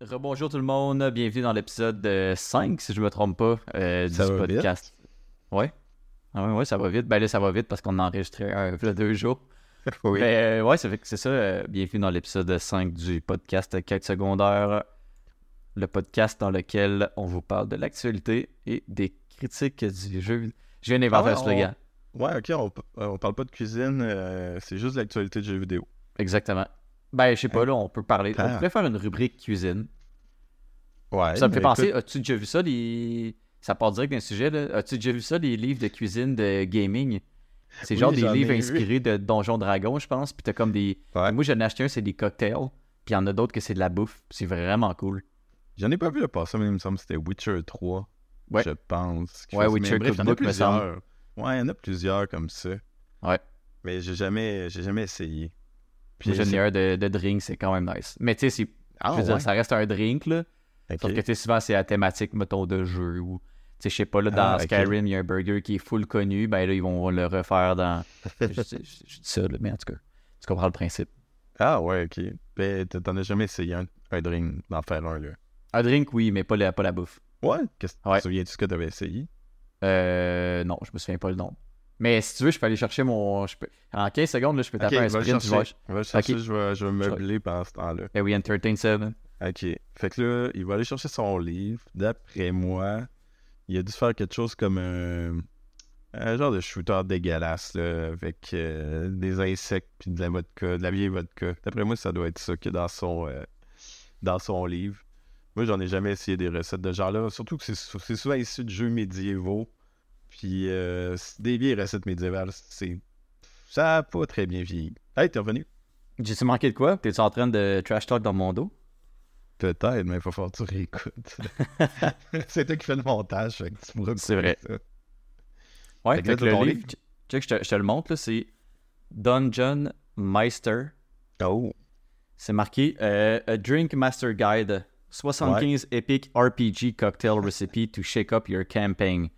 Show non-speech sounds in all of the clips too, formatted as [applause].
Rebonjour tout le monde, bienvenue dans l'épisode euh, 5, si je me trompe pas, euh, du podcast. Ouais. Ah ouais, ouais, ça va vite. Ben là, ça va vite parce qu'on a enregistré un, il y a deux jours. [laughs] oui. Ben, euh, ouais, ça fait que c'est ça. euh, bienvenue dans l'épisode 5 du podcast Quête secondaire. Le podcast dans lequel on vous parle de l'actualité et des critiques du jeu. Je viens d'inventer Ah ouais, slogan. Ouais, ok, on, euh, on parle pas de cuisine, euh, c'est juste l'actualité de jeux vidéo. Exactement. Ben, je sais pas, là, on peut parler. On pourrait faire une rubrique cuisine. Ouais. Ça me fait mais penser, écoute, as-tu déjà vu ça, les... Ça part direct d'un sujet, là. As-tu déjà vu ça, les livres de cuisine de gaming? C'est Oui, genre des livres inspirés de Donjons Dragons, je pense. Puis t'as comme des... Ouais. Moi, j'en ai acheté un, c'est des cocktails. Puis il y en a d'autres que c'est de la bouffe. C'est vraiment cool. J'en ai pas vu le passé, mais il me semble que c'était Witcher 3. Ouais. Je pense. Ouais, Witcher bref, il y en a Cookbook, me semble. plusieurs. Ouais, il y en a plusieurs comme ça. Ouais. Mais j'ai jamais, j'ai jamais essayé. Puis j'en ai c'est- un de, de drink, c'est quand même nice. Mais tu sais, c'est- Ah, je veux dire, ouais. ça reste un drink, là. Sauf que tu sais, souvent, c'est la thématique, mettons, de jeu. Ou, tu sais, je sais pas, là, dans Ah, ok. Skyrim, il y a un burger qui est full connu. Ben là, ils vont le refaire dans... [laughs] je, je- je dis ça, là, mais en tout cas, tu comprends le principe. Ah, ouais, ok. Ben, t'en as jamais essayé un, un drink d'en faire un, là? Un drink, oui, mais pas la, pas la bouffe. Ouais? Qu'est-ce- Ouais. Tu te souviens-tu ce que t'avais essayé? Euh, non, je me souviens pas le nom. Mais si tu veux, je peux aller chercher mon. je peux- En 15 secondes, là, je peux taper Ok, un sprint. tu vois. chercher. Ok. je vais, je vais me meubler pendant ce temps-là. Eh oui, Entertain 7. Ok. Fait que là, il va aller chercher son livre. D'après moi, il a dû faire quelque chose comme un, un genre de shooter dégueulasse, là, avec euh, des insectes puis de la vodka, de la vieille vodka. D'après moi, ça doit être ça qu'il y a dans son, euh, dans son livre. Moi, j'en ai jamais essayé des recettes de genre-là. Surtout que c'est souvent issu de jeux médiévaux. Puis euh, des vieilles recettes médiévales, c'est ça a pas très bien vieilli. Hey, t'es revenu? J'ai-tu manqué de quoi? T'es-tu en train de trash talk dans mon dos? Peut-être, mais il faut falloir que tu réécoutes. [laughs] c'est toi qui fais le montage, fait que tu pourras C'est vrai. ça. Ouais, Fait que fait que le ton livre? livre? Check, je te, je te le montre, là, c'est Dungeon Meister. Oh, C'est marqué euh, A Drink Master Guide 75 Epic RPG Cocktail Recipe to Shake Up Your Campaign.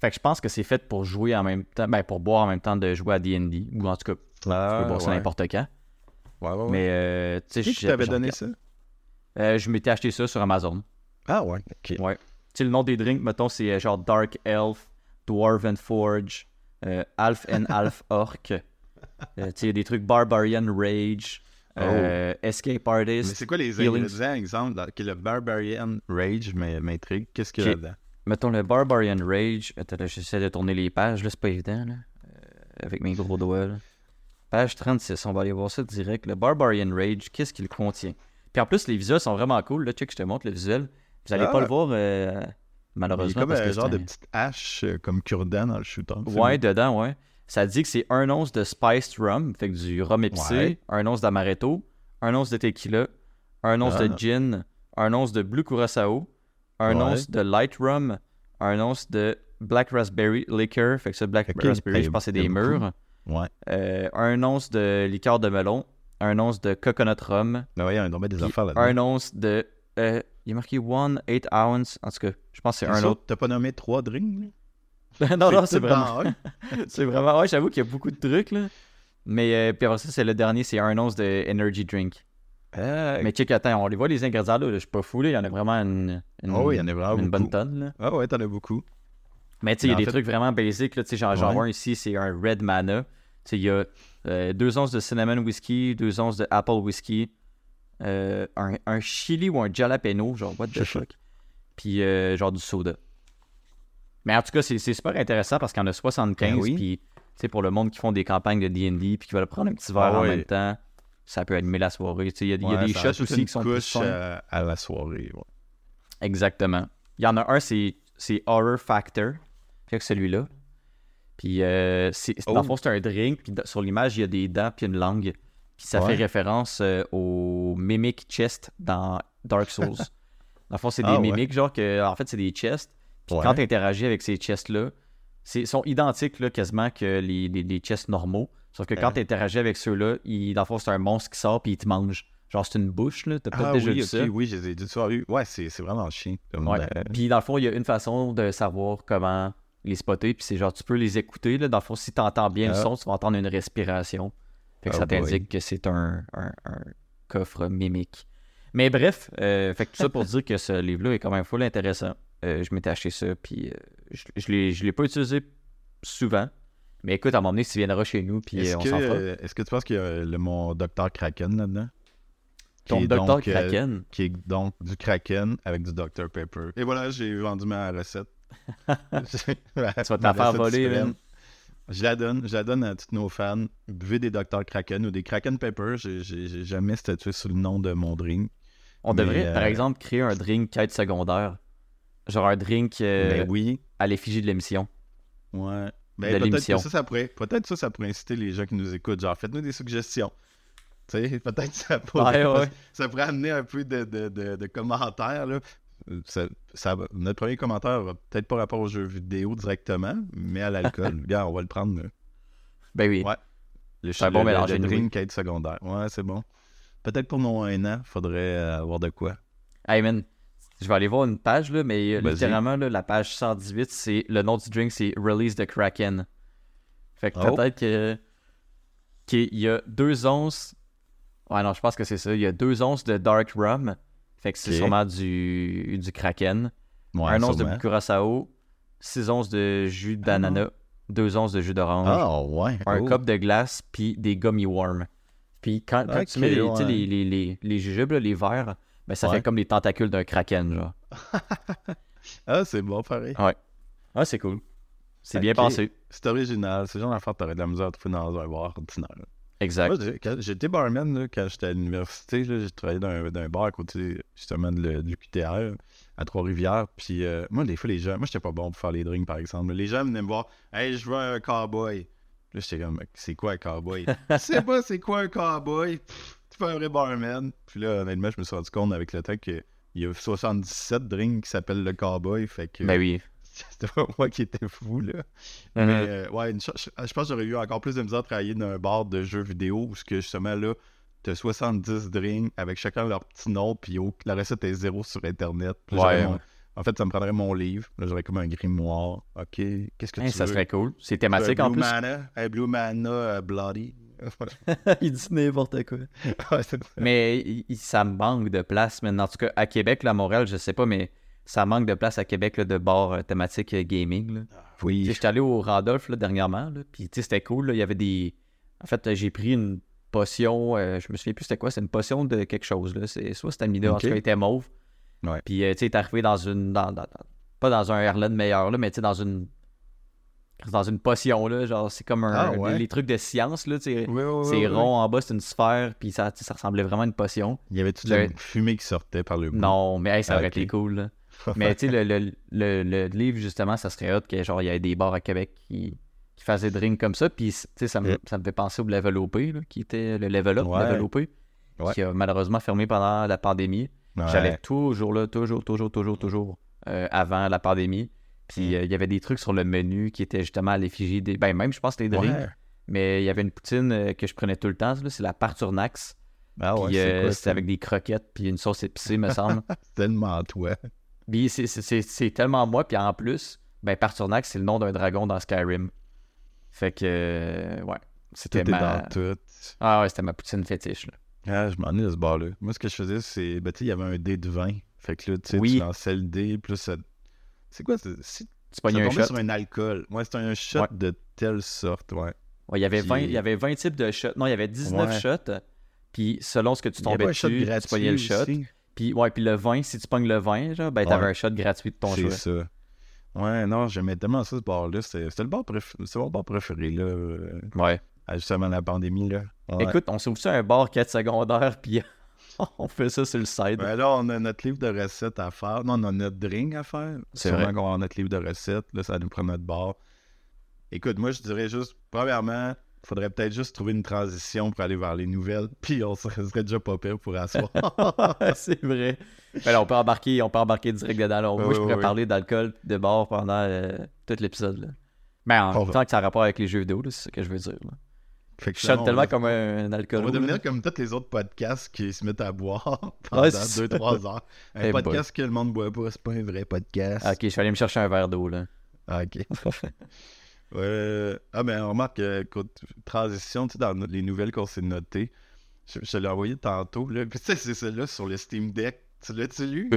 Fait que je pense que c'est fait pour jouer en même temps, ben pour boire en même temps de jouer à D&D, ou en tout cas, tu ah, peux boire ça ouais. n'importe quand. Ouais, ouais, ouais. Mais, euh, tu sais, je- t'avait je donné ça? Euh, je m'étais acheté ça sur Amazon. Ah ouais, ok. Ouais. Tu sais, le nom des drinks, mettons, c'est euh, genre Dark Elf, Dwarven Forge, euh, Alf and [laughs] Alf Orc. Euh, tu sais, des trucs Barbarian Rage, euh, Escape Mais Artist. c'est quoi les ingrédients, exemple, est le Barbarian Rage mais- m'intrigue? Qu'est-ce qu'il y a Ok. Mettons le Barbarian Rage. Attends, là, j'essaie de tourner les pages, là, c'est pas évident, là. Euh, avec mes gros doigts, là. Page 36, on va aller voir ça direct. Le Barbarian Rage, qu'est-ce qu'il contient? Puis en plus, les visuels sont vraiment cool. Là, check, je te montre le visuel. Vous allez Ah. pas le voir, euh, Il y a malheureusement. comme parce un que genre de petite hache euh, comme cure-dent dans le shooter. Ouais, dedans, ouais. Ça dit que c'est un once de spiced rum, fait que du rhum épicé, Ouais. un once d'amaretto, un once de tequila, un once Ah. de gin, un once de blue curacao, un Ouais. once de light rum, un once de black raspberry liquor, fait que ça, black Ok, raspberry, je pense que c'est des mûres, Ouais. euh, un once de liqueur de melon, un once de coconut rum, Ben ouais, il y a un des affaires là-dedans. un once de... euh, il est marqué one 8 ounce, en tout cas, je pense que c'est un autre. T'as pas nommé trois drinks? là? [laughs] non, non, c'est vraiment... [laughs] c'est vraiment. Ouais, j'avoue qu'il y a beaucoup de trucs, là. Mais euh, puis après ça, c'est le dernier, c'est un once de energy drink. Ah, Mais check, attends, on les voit les ingrédients là, je suis pas fou, là. Il y en a vraiment une, une, Oh, il y en a vraiment une bonne tonne. Ah ouais, t'en as beaucoup. Mais tu sais, il y a des fait- trucs vraiment basiques, là. Tu sais, Ouais. vois un ici, c'est un red mana. Tu sais, il y a euh, deux onces de cinnamon whisky, deux onces de apple whisky, euh, un, un chili ou un jalapeno, genre, what the fuck. Puis euh, genre du soda. Mais en tout cas, c'est c'est super intéressant parce qu'il y en a 75. Ben oui. Puis, tu sais, pour le monde qui font des campagnes de DD puis qui veulent prendre un petit verre Ah en ouais. même temps, ça peut animer la soirée. Il y a, y a des shots aussi qui sont plus couche euh, à la soirée. ouais. Exactement. Il y en a un, c'est Horror Factor. Fait que celui-là. Puis, euh, c'est, dans le Oh. fond, c'est un drink. Puis, sur l'image, il y a des dents puis une langue. Puis, ça Ouais. fait référence euh, au Mimic Chest dans Dark Souls. [laughs] dans le fond, c'est des Ah ouais. mimiques, genre que, en fait, c'est des chests. Puis, quand tu interagis avec ces chests-là, ils sont identiques là, quasiment que les, les, les chests normaux. Sauf que quand Ouais. tu interagis avec ceux-là, dans le fond, c'est un monstre qui sort puis il te mange. Genre, c'est une bouche, là. T'as peut-être Ah déjà oui, vu ok, ça. oui, je les ai déjà vus. Ouais, c'est c'est vraiment chiant. Ouais. euh, Puis dans le fond, il y a une façon de savoir comment les spotter. Puis c'est genre, tu peux les écouter. Là. Dans le fond, si tu entends bien le Ah. son, tu vas entendre une respiration. Fait que Oh ça t'indique que c'est un, un- un coffre mimique. Mais bref, euh, fait que tout ça pour dire que ce livre-là est quand même full intéressant. Euh, je m'étais acheté ça, puis je, je l'ai- je l'ai pas utilisé souvent. Mais écoute, à un moment donné, tu viendras chez nous, puis Est-ce euh, on s'en fera. euh, est-ce que tu penses qu'il y a le, mon Dr Kraken là-dedans? Qui Ton est docteur donc, euh, Kraken? qui est donc du Kraken avec du Dr Pepper. Et voilà, j'ai vendu ma recette. tu [laughs] Tu vas [laughs] te la faire voler. Je la donne, je la donne à tous nos fans. Buvez des Dr Kraken ou des Kraken Pepper. J'ai- jamais statué sur le nom de mon drink. On mais, devrait, par exemple, créer un drink quête secondaire. Genre un drink euh, Ben oui, à l'effigie de l'émission. ouais. Ben, peut-être que ça, ça pourrait, peut-être ça, ça pourrait inciter les gens qui nous écoutent. Genre, faites-nous des suggestions. Tu sais, peut-être ça pourrait, Ouais, ouais. ça pourrait amener un peu de, de, de, de commentaires. Là. Ça, notre premier commentaire va peut-être pas rapport aux jeux vidéo directement, mais à l'alcool. [laughs] Regarde, on va le prendre. là. Ben oui. Ouais. Le, C'est un bon mélange, le drink quête secondaire. Ouais, c'est bon. Peut-être pour nos un an, faudrait avoir de quoi. Man, je vais aller voir une page, là, mais euh, littéralement, là, la page 118, c'est le nom du drink, c'est Release the Kraken. Fait que Oh. peut-être que qu'il y a deux onces. Ouais, non, je pense que c'est ça. Il y a deux onces de Dark Rum. Fait que c'est sûrement du, du Kraken. Ouais, un once sûrement. de Curaçao. Six onces de jus d'ananas. Deux onces de jus d'orange. Ah, ouais. un oh. cup de glace, puis des gummy worms. Puis quand, tu mets les, ouais. les, les, les, les jujubes, là, les verres, ben, ça Ouais. fait comme les tentacules d'un kraken, genre. [laughs] Ah, c'est bon, pareil. Ah, c'est cool. C'est bien pensé. C'est original. C'est genre d'affaire que t'aurais de la misère à trouver dans un bar ordinaire. Exact. J'étais barman là, quand j'étais à l'université. J'ai travaillé dans un, dans un bar à côté justement de, le- du QTR à Trois-Rivières. Puis euh, moi, des fois, les gens. Moi, j'étais pas bon pour faire les drinks, par exemple. Les gens venaient me voir Hey, je veux un cowboy. Là, j'étais comme C'est quoi un cowboy [laughs] Je sais pas c'est quoi un cowboy? Pff, Un vrai barman. Puis là, honnêtement, je me suis rendu compte avec le temps qu'il y a 77 drinks qui s'appellent le cowboy. Fait que Ben oui. [laughs] c'était pas moi qui étais fou, là. Mais euh, ouais, une je pense que j'aurais eu encore plus de misère à travailler dans un bar de jeux vidéo où ce que justement là, t'as 70 drinks avec chacun leur petit nom, puis la recette est zéro sur internet. Puis ouais. En fait, ça me prendrait mon livre. Là, j'aurais comme un grimoire. Ok, qu'est-ce que tu ça veux? serait cool. C'est thématique un en Blue plus. Mana, un Blue Mana euh, Bloody? [laughs] Il dit n'importe quoi. [laughs] Ouais, Mais il- ça manque de place maintenant. En tout cas, à Québec, là, à Montréal, je sais pas, mais ça manque de place à Québec là, de bars euh, thématiques euh, gaming. là. Sais, oui. J'étais allé au Randolph là, dernièrement, puis tu sais, c'était cool. Il y avait des. En fait, euh, j'ai pris une potion. euh, je me souviens plus c'était quoi. C'est une potion de quelque chose. Là. C'est, soit stamina, en Ok. tout cas, elle était mauve. Ouais. Puis euh, tu sais, t'es arrivé dans une. Dans, pas dans un Erlen meilleur, là, mais tu sais, dans une. Dans une potion, là. Genre, c'est comme un. Ah, ouais. les, les trucs de science, là. tu sais, Oui, oui, oui, c'est oui. rond en bas, c'est une sphère, puis ça, ça ressemblait vraiment à une potion. Il y avait toute la fumée qui sortait par le bout? Non, mais hey, ça Ah, aurait été cool. là. [laughs] Mais tu sais, le, le, le, le livre, justement, ça serait hot que genre il y ait des bars à Québec qui, qui faisaient des drinks comme ça. Puis tu sais, ça, me- Ouais. ça me fait penser au Level OP, là, qui était le Level Up, Ouais. Level OP, Ouais. qui a malheureusement fermé pendant la pandémie. Ouais. J'allais toujours là, toujours, toujours, toujours, toujours euh, avant la pandémie. Puis Mm. euh, il y avait des trucs sur le menu qui étaient justement à l'effigie des. Ben, même, je pense, les drinks. Ouais. Mais il y avait une poutine euh, que je prenais tout le temps, c'est la Parturnax. Ah ouais, puis c'est euh, avec des croquettes, puis une sauce épicée, me semble. C'est [laughs] tellement toi. Puis c'est- tellement moi, puis en plus, ben Parturnax, c'est le nom d'un dragon dans Skyrim. Fait que, ouais, c'était ma... dans tout. Ah ouais, c'était ma poutine fétiche, là. Ah, je m'en ai de ce bar-là. Moi, ce que je faisais, c'est. Ben, tu sais, il y avait un dé de vin. Fait que là, tu sais, Oui. tu lançais le dé, plus ça. C'est quoi? c'est- Si Tu pognes un shot. sur un alcool. Ouais, c'était un shot Ouais. de telle sorte, ouais. Ouais, il y avait Puis- 20, il y avait 20 types de shots. Non, il y avait 19 Ouais. shots. Puis selon ce que tu tombais dessus, tu pognais le shot. Puis, ouais, puis le vin, si tu pognes le vin, genre, ben t'avais Ouais. un shot gratuit de ton C'est choix. ça. Ouais, non, j'aimais tellement ça, ce bar-là. C'était le bar préféré. C'est mon bar préféré, là. euh, Ouais. Justement la pandémie, là. Ouais. Écoute, on s'ouvre ça un bar 4 secondaires, puis [laughs] on fait ça sur le side. Ben là, on a notre livre de recettes à faire. Non, on a notre drink à faire. C'est vrai. qu'on avoir notre livre de recettes. Là, ça nous prendre notre bar. Écoute, moi, je dirais juste, premièrement, il faudrait peut-être juste trouver une transition pour aller vers les nouvelles. [laughs] Puis on serait, serait déjà pas pire pour asseoir. [laughs] c'est vrai. Ben là, on peut embarquer, on peut embarquer direct dedans. Moi, je pourrais parler d'alcool, de bar pendant euh, tout l'épisode. Mais en On va- tant que ça a rapport avec les jeux vidéo, c'est ce que je veux dire. là. Fait que Je chante on tellement va- comme un, un alcool. On va devenir comme tous les autres podcasts qui se mettent à boire [laughs] pendant Ouais, c'est 2-3 heures. [laughs] Un boy. podcast que le monde boit pas, c'est pas un vrai podcast. Ok, je vais aller me chercher un verre d'eau. là. Ah, ok. [laughs] Ouais. Ah, ben, on remarque que, écoute, transition, tu sais, dans les nouvelles qu'on s'est notées, Je, l'ai envoyé tantôt, là. Puis tu sais, c'est celui-là sur le Steam Deck. Tu l'as-tu lu?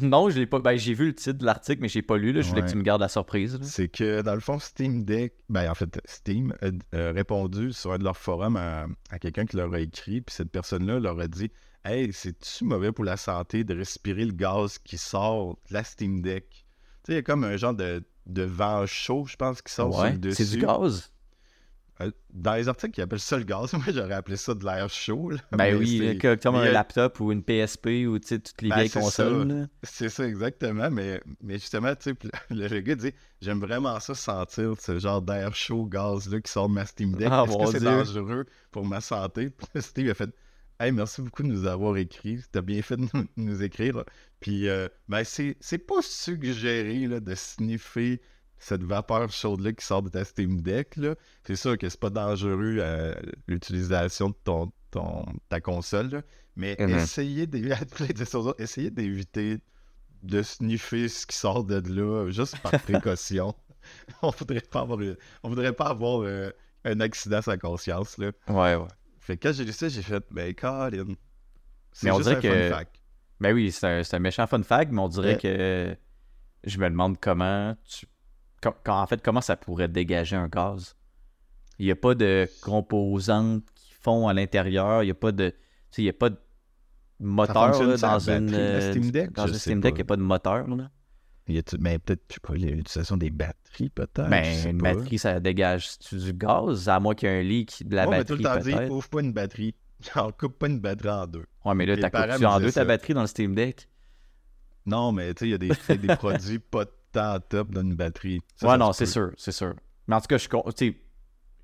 Non, je l'ai pas. Ben, j'ai vu le titre de l'article, mais j'ai pas lu. Là. Je voulais que tu me gardes la surprise. C'est que dans le fond, Steam Deck, ben en fait, Steam a répondu sur un de leurs forums à, à quelqu'un qui leur a écrit, puis cette personne-là leur a dit Hey, c'est-tu mauvais pour la santé de respirer le gaz qui sort de la Steam Deck Tu sais, il y a comme un genre de, de vent chaud, je pense, qui sort sur Ouais, le dessus. c'est du gaz. Euh, Dans les articles, ils appellent ça le gaz. [laughs] Moi, j'aurais appelé ça de l'air chaud. là. Ben Mais oui, comme un laptop ou une PSP ou toutes les Ben, vieilles consoles. C'est ça, exactement. Mais, mais justement, le, gars dit J'aime vraiment ça sentir ce genre d'air chaud, gaz-là qui sort de ma Steam Deck. Ah, Est-ce que c'est dangereux pour ma santé? Steve a fait Hey, merci beaucoup de nous avoir écrit. T'as bien fait de nous, nous écrire. Puis, euh, ben, c'est c'est pas suggéré là, de sniffer cette vapeur chaude-là qui sort de ta Steam Deck. C'est sûr que c'est pas dangereux euh, l'utilisation de ton, ton, ta console. là. Mais essayez d'éviter essayez d'éviter de sniffer ce qui sort de là, juste par [laughs] précaution. on voudrait pas avoir, un- on voudrait pas avoir euh, un accident sans conscience. Là. Ouais, ouais. Fait que quand j'ai lu ça, j'ai fait, ben, Colin. C'est Mais on juste dirait un que- fun fact. Ben oui, c'est un, un méchant fun fact, mais on dirait Ouais. que je me demande comment tu. Quand- en fait, comment ça pourrait dégager un gaz? Il n'y a pas de composantes qui font à l'intérieur, il n'y a pas de. Il n'y a pas de moteur là, dans une. batterie, euh, Steam Deck? Dans sais Steam Deck, il n'y a pas de moteur. Là. Y a-tu- mais peut-être, je sais pas, l'utilisation des batteries, peut-être. Ben, je sais une pas. batterie, ça dégage du gaz, à moins qu'il y ait un leak de la Moi, on m'a tout batterie. le temps dit, ouvre pas une batterie. [laughs] Genre, coupe pas une batterie en deux. Ouais, mais là, t'as coupé en deux ta batterie dans le Steam Deck. Non, mais tu sais, il y a des, des [laughs] produits pas tant top dans une batterie. Ça, ouais, ça non, c'est sûr, c'est sûr. Mais en tout cas, je suis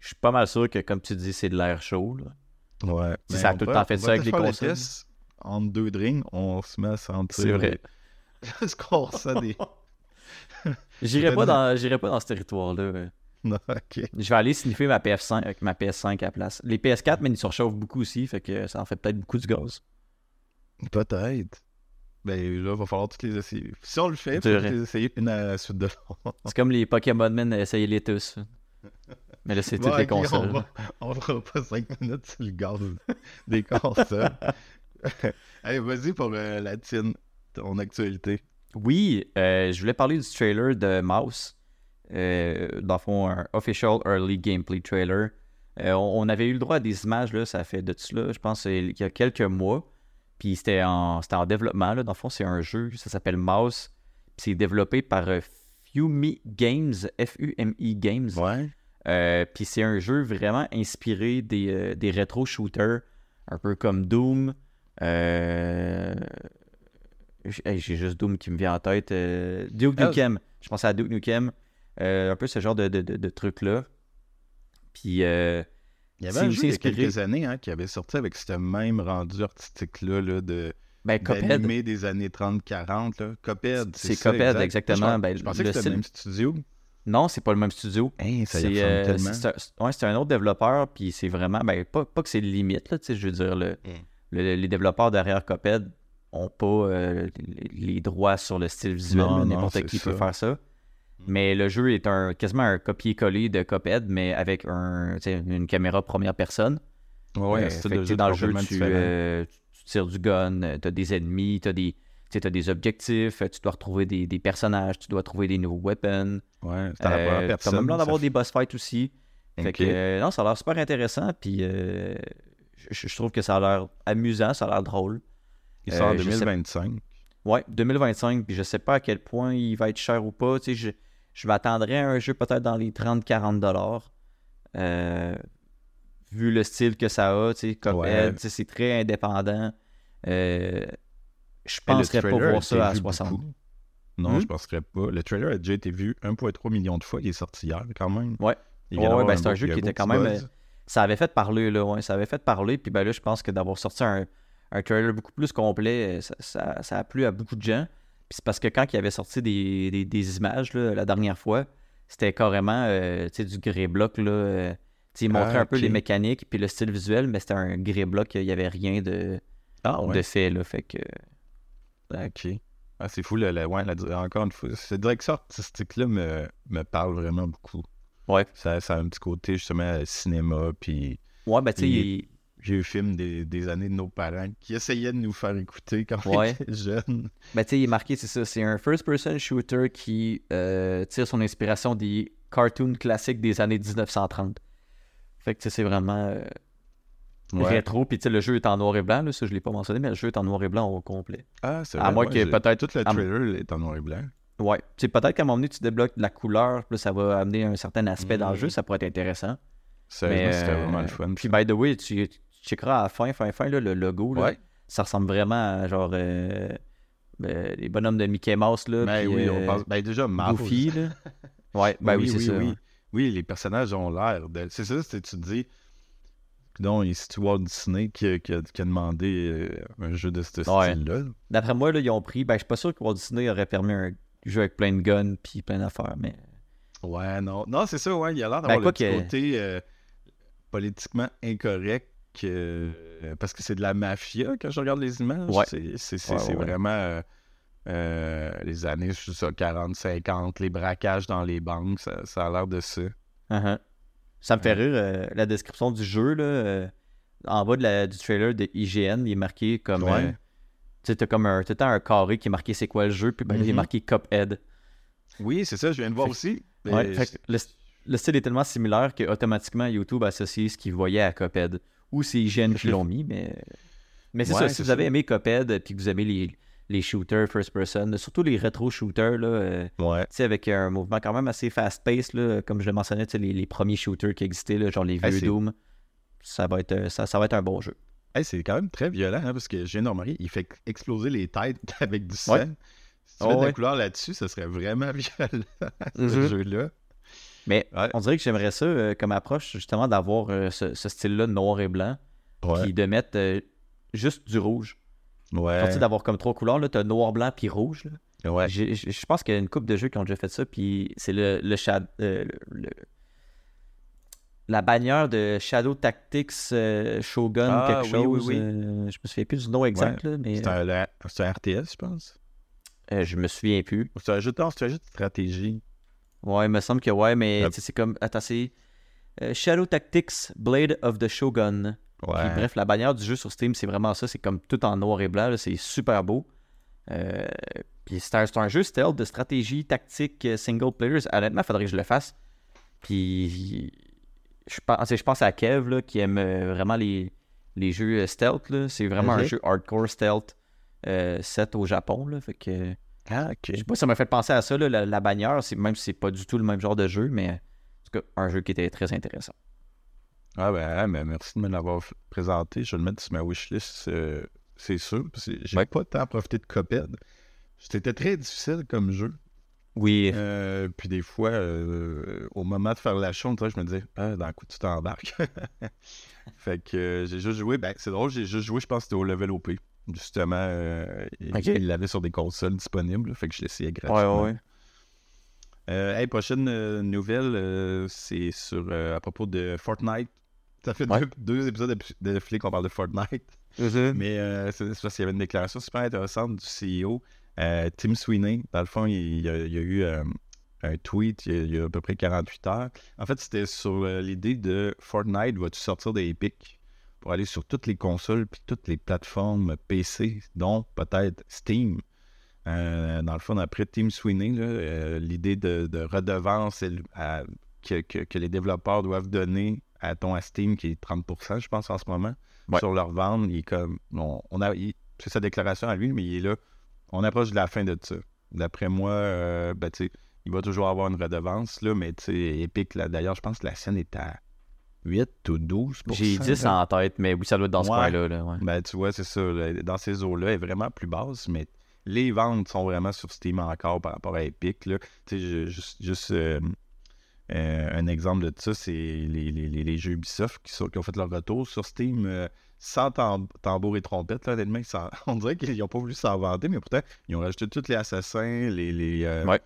je suis pas mal sûr que, comme tu dis, c'est de l'air chaud. Là. Ouais. Si ça a tout le temps fait ça avec les consoles. test. Entre deux drinks, on se met à sentir. C'est vrai. Est-ce [laughs] qu'on ressent des. [laughs] J'irai pas, dans, j'irai pas dans ce territoire-là. [laughs] Non, ok. Je vais aller sniffer ma PS5 avec ma PS5 à la place. Les PS4, mais ils se réchauffent beaucoup aussi, fait que ça en fait peut-être beaucoup du gaz. Peut-être. Ben là, il va falloir toutes les essayer. Si on le fait, il faut les essayer une à la suite de l'autre. [laughs] C'est comme les Pokémon Men, essayez-les tous. Mais là, c'est Bon, toutes les consoles. On, on fera pas 5 minutes sur le gaz [laughs] des consoles. [laughs] Allez, vas-y pour euh, la tienne, ton actualité. Oui, euh, je voulais parler du trailer de Mouse. Euh, dans le fond, un official early gameplay trailer. On, avait eu le droit à des images, là, ça fait de cela, je pense, il y a quelques mois. Puis c'était en, c'était en développement. Là. Dans le fond, c'est un jeu, ça s'appelle Mouse. Puis c'est développé par euh, Fumi Games, F-U-M-I Games. Ouais. Euh, puis c'est un jeu vraiment inspiré des, euh, des rétro-shooters, un peu comme Doom. Euh... hey, J'ai juste Doom qui me vient en tête. Duke Ah, Nukem. Je pensais à Duke Nukem. Un peu ce genre de, de, de, de truc-là. Puis, euh, Il y avait un jeu il y a inspiré- quelques années hein, qui avait sorti avec ce même rendu artistique-là là, de ben, d'animé des années 30-40. là. Cuphead, C'est Cuphead, exact. exactement. Je, Ben, je pensais le que c'était le même studio. Non, c'est pas le même studio. Hey, ça C'est euh, c'est un, ouais, c'est un autre développeur, puis c'est vraiment, ben, pas, pas que c'est limite, là, je veux dire, le, Mm. le- les développeurs derrière Cuphead ont pas euh, les, les droits sur le style visuel, Non, là, non, n'importe qui peut faire ça. Mm. Mais le jeu est un quasiment un copier-coller de Cuphead, mais avec un, une caméra première personne. Ouais, Euh, jeu dans le jeu, tu, euh, tu tires du gun, tu as des ennemis, tu as des, des objectifs, tu dois retrouver des, des personnages, tu dois trouver des nouveaux weapons. Ouais, c'est Euh, personne. même l'air d'avoir fait- des boss fights aussi. Fait que, euh, non, ça a l'air super intéressant. Puis euh, je, je trouve que ça a l'air amusant, ça a l'air drôle. Il sort en euh, je sais- 2025. Ouais, 2025. Puis je sais pas à quel point il va être cher ou pas. Tu sais, je, je m'attendrais à un jeu peut-être dans les 30-40 dollars. Euh, vu le style que ça a, tu sais, Cuphead, Ouais. tu sais, c'est très indépendant. Euh, je penserais pas voir ça à vu 60. beaucoup. Non, Hmm? je penserais pas. Le trailer a déjà été vu 1,3 million de fois. Il est sorti hier, quand même. Ouais. Il Ouais, ouais, ben, c'est un jeu qui était quand même, buzz. ça avait fait parler, là, ouais, ça avait fait parler. Puis ben là, je pense que d'avoir sorti un, un trailer beaucoup plus complet, euh, ça, ça- ça a plu à beaucoup de gens. Puis c'est parce que quand il avait sorti des, des- des images là, la dernière fois, c'était carrément euh, du grey block. Là, euh, il montrait Ah, un peu les mécaniques puis le style visuel, mais c'était un grey block, il n'y avait rien de, Ah ouais. de fait. Là, fait que, Ok. Ah, c'est fou, le, le- ouais, la- encore une fois, cette direction artistique-là me, me parle vraiment beaucoup. Ouais. Ça, ça a un petit côté, justement, cinéma, puis ouais, ben tu sais, il- vieux films des, des années de nos parents qui essayaient de nous faire écouter quand on était jeunes. Ben, tu sais, il est marqué, c'est ça. C'est un first-person shooter qui euh, tire son inspiration des cartoons classiques des années 1930. Fait que, c'est vraiment euh, Ouais. rétro. Puis, tu sais, le jeu est en noir et blanc. Là, ça, je l'ai pas mentionné, mais le jeu est en noir et blanc au complet. Ah, c'est À vrai, moins ouais, que peut-être- Tout le à- trailer est en noir et blanc. Ouais. Tu peut-être qu'à un moment donné, tu débloques de la couleur. Puis ça va amener un certain aspect dans le Mhm. jeu. Ça pourrait être intéressant. Sérieusement, c'était euh, vraiment le fun. Puis, by the way, tu checkeras à la fin, fin, fin, là, le logo. Là, Ouais. Ça ressemble vraiment à genre. euh, euh, les bonhommes de Mickey Mouse. Là, Ben puis, oui, euh, on pense. Ben déjà. Goofy. Là. [laughs] Ouais, ben oui, c'est ça. oui. ouais. Oui, les personnages ont l'air de. C'est ça, c'est tu te dis. Donc, c'est Walt Disney qui, a- qui a, qui a demandé euh, un jeu de ce Ouais. style-là. D'après moi, là, ils ont pris. Ben, je suis pas sûr que Walt Disney aurait permis un jeu avec plein de guns puis plein d'affaires, mais. Ouais, non. Non, c'est ça, ouais. Il a l'air Ben, d'avoir quoi le petit que- côté euh, politiquement incorrect. Que- euh, parce que c'est de la mafia quand je regarde les images. Ouais. C'est, Ouais, vraiment euh, euh, les années, je sais ça, 40, 50, les braquages dans les banques, ça, ça a l'air de ça. Uh-huh. Ça me fait rire, euh, la description du jeu, là. euh, en bas de la, du trailer de IGN, il est marqué comme. Ouais. tu sais, t'as comme un, temps un carré qui est marqué c'est quoi le jeu, puis ben, il est Mhm. marqué Cuphead. Oui, c'est ça, je viens de voir Fait- aussi. Ouais, Mais fait que le, le style est tellement similaire que automatiquement YouTube associe ce qu'il voyait à Cuphead. Ou c'est IGN qui l'ont mis, mais. Mais c'est Ouais, ça, si vous avez aimé Cuphead et que vous aimez les, les shooters first person, surtout les rétro shooters, là. euh, Ouais. avec un mouvement quand même assez fast-paced, là, comme je le mentionnais, tu sais, les, les premiers shooters qui existaient, là, genre les vieux Doom, ça va, être, euh, ça, ça va être un bon jeu. Hey, c'est quand même très violent, hein, parce que remarqué, il fait exploser les têtes [laughs] avec du sang. Ouais. Si tu Oh, mets de la couleur là-dessus, ça serait vraiment [laughs] violent, ce Mhm. jeu-là. Mais Ouais. on dirait que j'aimerais ça euh, comme approche, justement, d'avoir euh, ce, ce style-là noir et blanc, Ouais. puis de mettre euh, juste du rouge. Ouais. D'avoir comme trois couleurs, là, t'as noir, blanc, puis rouge. là. Ouais. Je pense qu'il y a une couple de jeux qui ont déjà fait ça, puis c'est le, le, shad- euh, le- le- la bannière de Shadow Tactics Shogun Ah, quelque oui, chose. oui. je me souviens plus du nom exact, là, mais C'est un, RTS, je pense. je me souviens plus. C'est un jeu de stratégie. Ouais, il me semble que ouais, mais c'est comme. Attends, c'est. euh, Shadow Tactics Blade of the Shogun. Puis Ouais. bref, la bannière du jeu sur Steam, c'est vraiment ça. C'est comme tout en noir et blanc. C'est super beau. Euh, puis c'est un, jeu stealth de stratégie tactique euh, single players. Honnêtement, il faudrait que je le fasse. Puis je pense, je pense à Kev là, qui aime vraiment les, les jeux stealth. là. C'est vraiment un Ok. jeu hardcore stealth euh, set au Japon. Là, fait que, Ah, ok. je sais pas, ça m'a fait penser à ça, là, la, la bannière. C'est, même si c'est pas du tout le même genre de jeu, mais en tout cas, un jeu qui était très intéressant. Ah, ben, merci de me l'avoir présenté. Je vais le mettre sur ma wishlist, euh, c'est sûr. J'ai Ouais. pas tant profité de Coped. C'était très difficile comme jeu. Oui, Euh, puis des fois, euh, au moment de faire la chose, je me disais, ah, dans quoi tu t'embarques? [laughs] fait que euh, j'ai juste joué, ben c'est drôle, j'ai juste joué, je pense que c'était au level OP. Justement, euh, il- l'avait sur des consoles disponibles, fait que je l'essayais gratuitement. ouais, ouais. Euh, hey, prochaine euh, nouvelle, c'est sur à propos de Fortnite. Ça fait Ouais. deux, deux épisodes de, de filet qu'on parle de Fortnite. Mais euh, c'est c'est parce qu'il y avait une déclaration super intéressante du CEO, Tim Sweeney. Dans le fond, il, y, a, eu un tweet il y, a, il y a à peu près 48 heures. En fait, c'était sur l'idée de Fortnite va-tu sortir des Epic? Pour aller sur toutes les consoles puis toutes les plateformes PC, dont peut-être Steam. Euh, dans le fond, après Tim Sweeney, euh, l'idée de, de redevance à- que, que- que les développeurs doivent donner à ton à Steam, qui est 30%, je pense, en ce moment, Ouais. sur leur vente, il est comme. On, on a, il- c'est sa déclaration à lui, mais il est là. On approche de la fin de ça. D'après moi, euh, ben, il va toujours avoir une redevance, là, mais Epic, là, d'ailleurs, je pense que la scène est à 8 ou 12 J'ai 10 en tête, mais oui, ça doit être dans ce coin-là. Là, ouais. ben, tu vois, c'est ça. Dans ces eaux-là, elle est vraiment plus basse, mais les ventes sont vraiment sur Steam encore par rapport à Epic. Là. Tu sais, je- juste, juste, euh, euh, un exemple de ça, c'est les, les- les- jeux Ubisoft qui, sont- qui ont fait leur retour sur Steam euh, sans tam- tambour et trompette. Là, honnêtement, [laughs] on dirait qu'ils n'ont pas voulu s'en vanter, mais pourtant, ils ont rajouté tous les assassins, les, les, Ouais.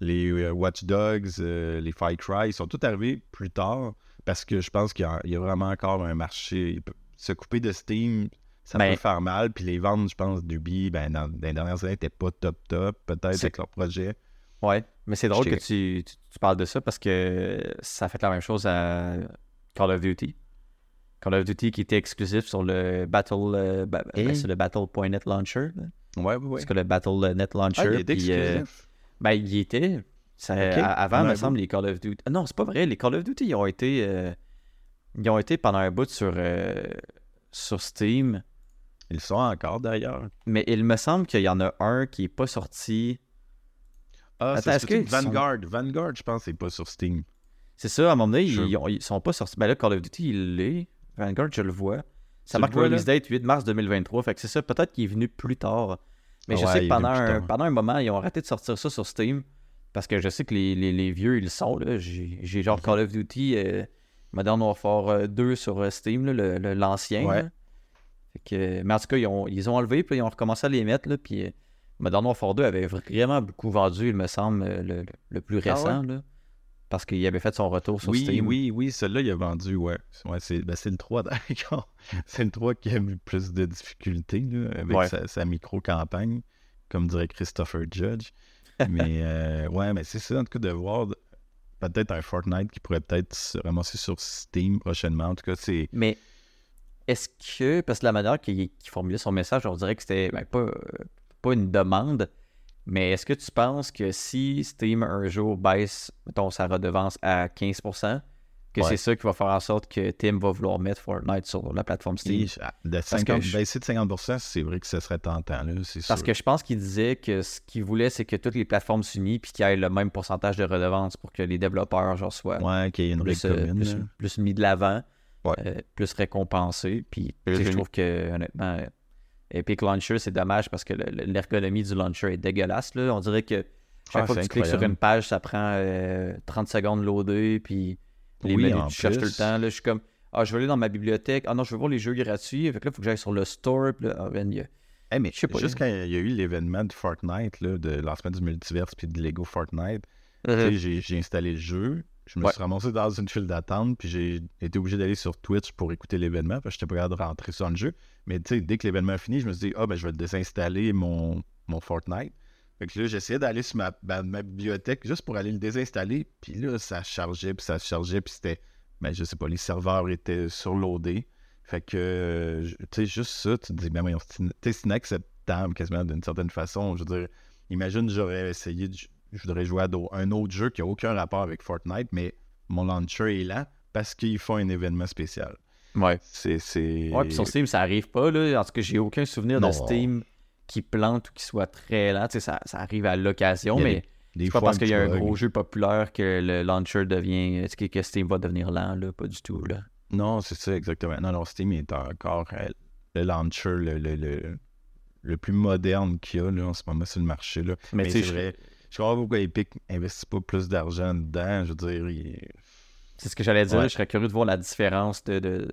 les Watch Dogs, les Fight Cry. Ils sont tous arrivés plus tard parce que je pense qu'il y a, il y a vraiment encore un marché. Se couper de Steam, ça Ben- peut faire mal. Puis les ventes, je pense, d'Ubi, ben, dans, dans les dernières années, n'étaient pas top top, peut-être, avec leur projet. Ouais, mais c'est drôle que tu, tu, tu parles de ça parce que ça fait la même chose à Call of Duty. Call of Duty qui était exclusif sur le Battle, euh, ba- Et? ben, le Battle.net Launcher. là. Ouais, ouais, ouais. C'est que le Battle.net Launcher. Ah, il puis, euh, exclusif. ben, il était. Ça- a- Avant, il me semble, les Call of Duty. Ah Non, c'est pas vrai. Les Call of Duty, ils ont été. euh, Ils ont été pendant un bout sur, euh, sur Steam. Ils sont encore d'ailleurs. Mais il me semble qu'il y en a un qui est pas sorti. Ah, Attends, c'est sont- Vanguard. Vanguard, je pense, c'est pas sur Steam. C'est ça, à un moment donné, ils, ont- ils sont pas sortis. Ben là, Call of Duty, il l'est. Vanguard, je le vois. Ça Tu marque le vois, release date 8 mars 2023. Fait que c'est ça, peut-être qu'il est venu plus tard. Mais je sais que pendant un, pendant un moment, ils ont arrêté de sortir ça sur Steam. Parce que je sais que les, les- les vieux, ils le sont. là. J'ai j'ai genre. Call of Duty euh, Modern Warfare euh, 2 sur euh, Steam, là, le- le- l'ancien. Ouais. là. Fait que, mais en tout cas, ils ont, ils ont enlevé, puis ils ont recommencé à les mettre. Là, puis euh, Modern Warfare 2 avait vraiment beaucoup vendu, il me semble, euh, le, le plus Ah récent. là, parce qu'il avait fait son retour sur Oui, Steam. oui, oui, celui-là, il a vendu, ouais. ouais c'est ben, c'est le 3, [laughs] d'accord. c'est le 3 qui a eu plus de difficultés là, avec Ouais. sa, sa micro-campagne, comme dirait Christopher Judge. Mais euh, ouais, mais c'est ça, en tout cas, de voir peut-être un Fortnite qui pourrait peut-être se ramasser sur Steam prochainement. En tout cas, c'est. Mais est-ce que, parce que la manière qu'il qu'il formulait son message, on dirait que c'était ben, pas, euh, pas une demande, mais est-ce que tu penses que si Steam un jour baisse, mettons, sa redevance à 15%, que Ouais. c'est ça qui va faire en sorte que Tim va vouloir mettre Fortnite sur la plateforme Steam? Et, ah, de que 50, je- baisser de 50%, c'est vrai que ce serait tentant, là, c'est Parce sûr. que je pense qu'il disait que ce qu'il voulait, c'est que toutes les plateformes s'unissent puis qu'il y ait le même pourcentage de redevance pour que les développeurs genre, soient Ouais, qu'il y ait une plus, euh, commune. plus, mis de l'avant, Ouais. euh, plus récompensé. Puis je trouve que honnêtement, euh, Epic Launcher, c'est dommage parce que le- le- l'ergonomie du launcher est dégueulasse. Là. On dirait que chaque Ah, fois que tu cliques sur une page, ça prend euh, 30 secondes loader, puis les Oui, menus, en tu cherches tout le temps. Là, je suis comme, ah, je veux aller dans ma bibliothèque. Ah non, je veux voir les jeux gratuits. Fait que là, il faut que j'aille sur le store. Puis là, ah, ben, il y a- mais Je sais pas, juste quand il y a eu l'événement de Fortnite, là, de lancement du multiverse puis de Lego Fortnite, sais, j'ai j'ai installé le jeu, je me Ouais. suis ramassé dans une file d'attente, puis j'ai été obligé d'aller sur Twitch pour écouter l'événement, parce que j'étais pas capable de rentrer sur le jeu. Mais tu sais, dès que l'événement est fini, je me suis dit, ah, ben, je vais désinstaller mon, mon Fortnite. Fait que là, j'essayais d'aller sur ma, ma, ma bibliothèque juste pour aller le désinstaller, puis là, ça chargeait, puis ça chargeait, puis c'était, ben, je sais pas, les serveurs étaient surloadés. Fait que, euh, tu sais, juste ça, tu te dis, ben voyons, c'est inacceptable quasiment d'une certaine façon. Je veux dire, imagine, j'aurais essayé, de, je voudrais jouer à un autre jeu qui a aucun rapport avec Fortnite, mais mon launcher est là parce qu'ils font un événement spécial. Ouais. C'est. c'est... Ouais, puis sur Steam, ça arrive pas. Là. En tout cas, j'ai aucun souvenir Non. de Steam qui plante ou qui soit très lent. Tu sais, ça, ça arrive à l'occasion, mais des- des c'est pas parce qu'il y a un gros bug. jeu populaire que le launcher devient. que, que Steam va devenir lent, là? Pas du tout, là. Non, c'est ça, exactement. Non, non, Steam est encore euh, le launcher le, le, le, le plus moderne qu'il y a là, en ce moment sur le marché. Là. Mais, Mais c'est je- vrai. Je comprends pourquoi Epic investit pas plus d'argent dedans. Je veux dire, il- c'est ce que j'allais dire. Ouais. Je serais curieux de voir la différence de, de,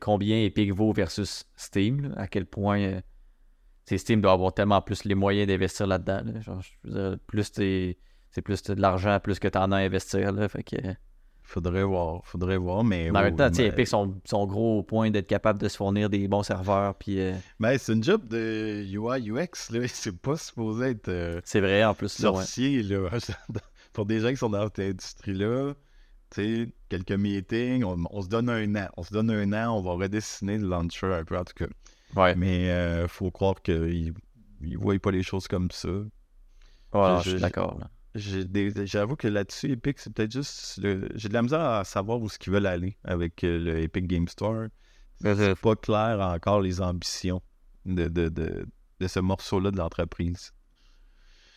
combien Epic vaut versus Steam. là. À quel point euh, Steam doit avoir tellement plus les moyens d'investir là-dedans. là. Genre, je veux dire, plus t'es- c'est plus de l'argent, plus que t'en as à investir. Là. Fait que, faudrait voir. Faudrait voir, mais. en même temps, mais- Epic sont, sont gros au point d'être capable de se fournir des bons serveurs. Puis euh, Mais c'est une job de UI UX, là. [laughs] C'est pas supposé être euh, c'est vrai en plus. Là, ouais. sorcier, là. [laughs] Pour des gens qui sont dans cette industrie-là, tu sais, quelques meetings, on, on se donne un an. On se donne un an, on va redessiner le launcher un peu, en tout cas. Ouais. Mais euh, faut croire qu'ils ne voient pas les choses comme ça. Voilà, je- je suis d'accord. J'avoue que là-dessus, Epic, c'est peut-être juste. le- J'ai de la misère à savoir où ce qu'ils veulent aller avec euh, le Epic Game Store. C'est pas clair encore les ambitions de, de, de, de ce morceau-là de l'entreprise.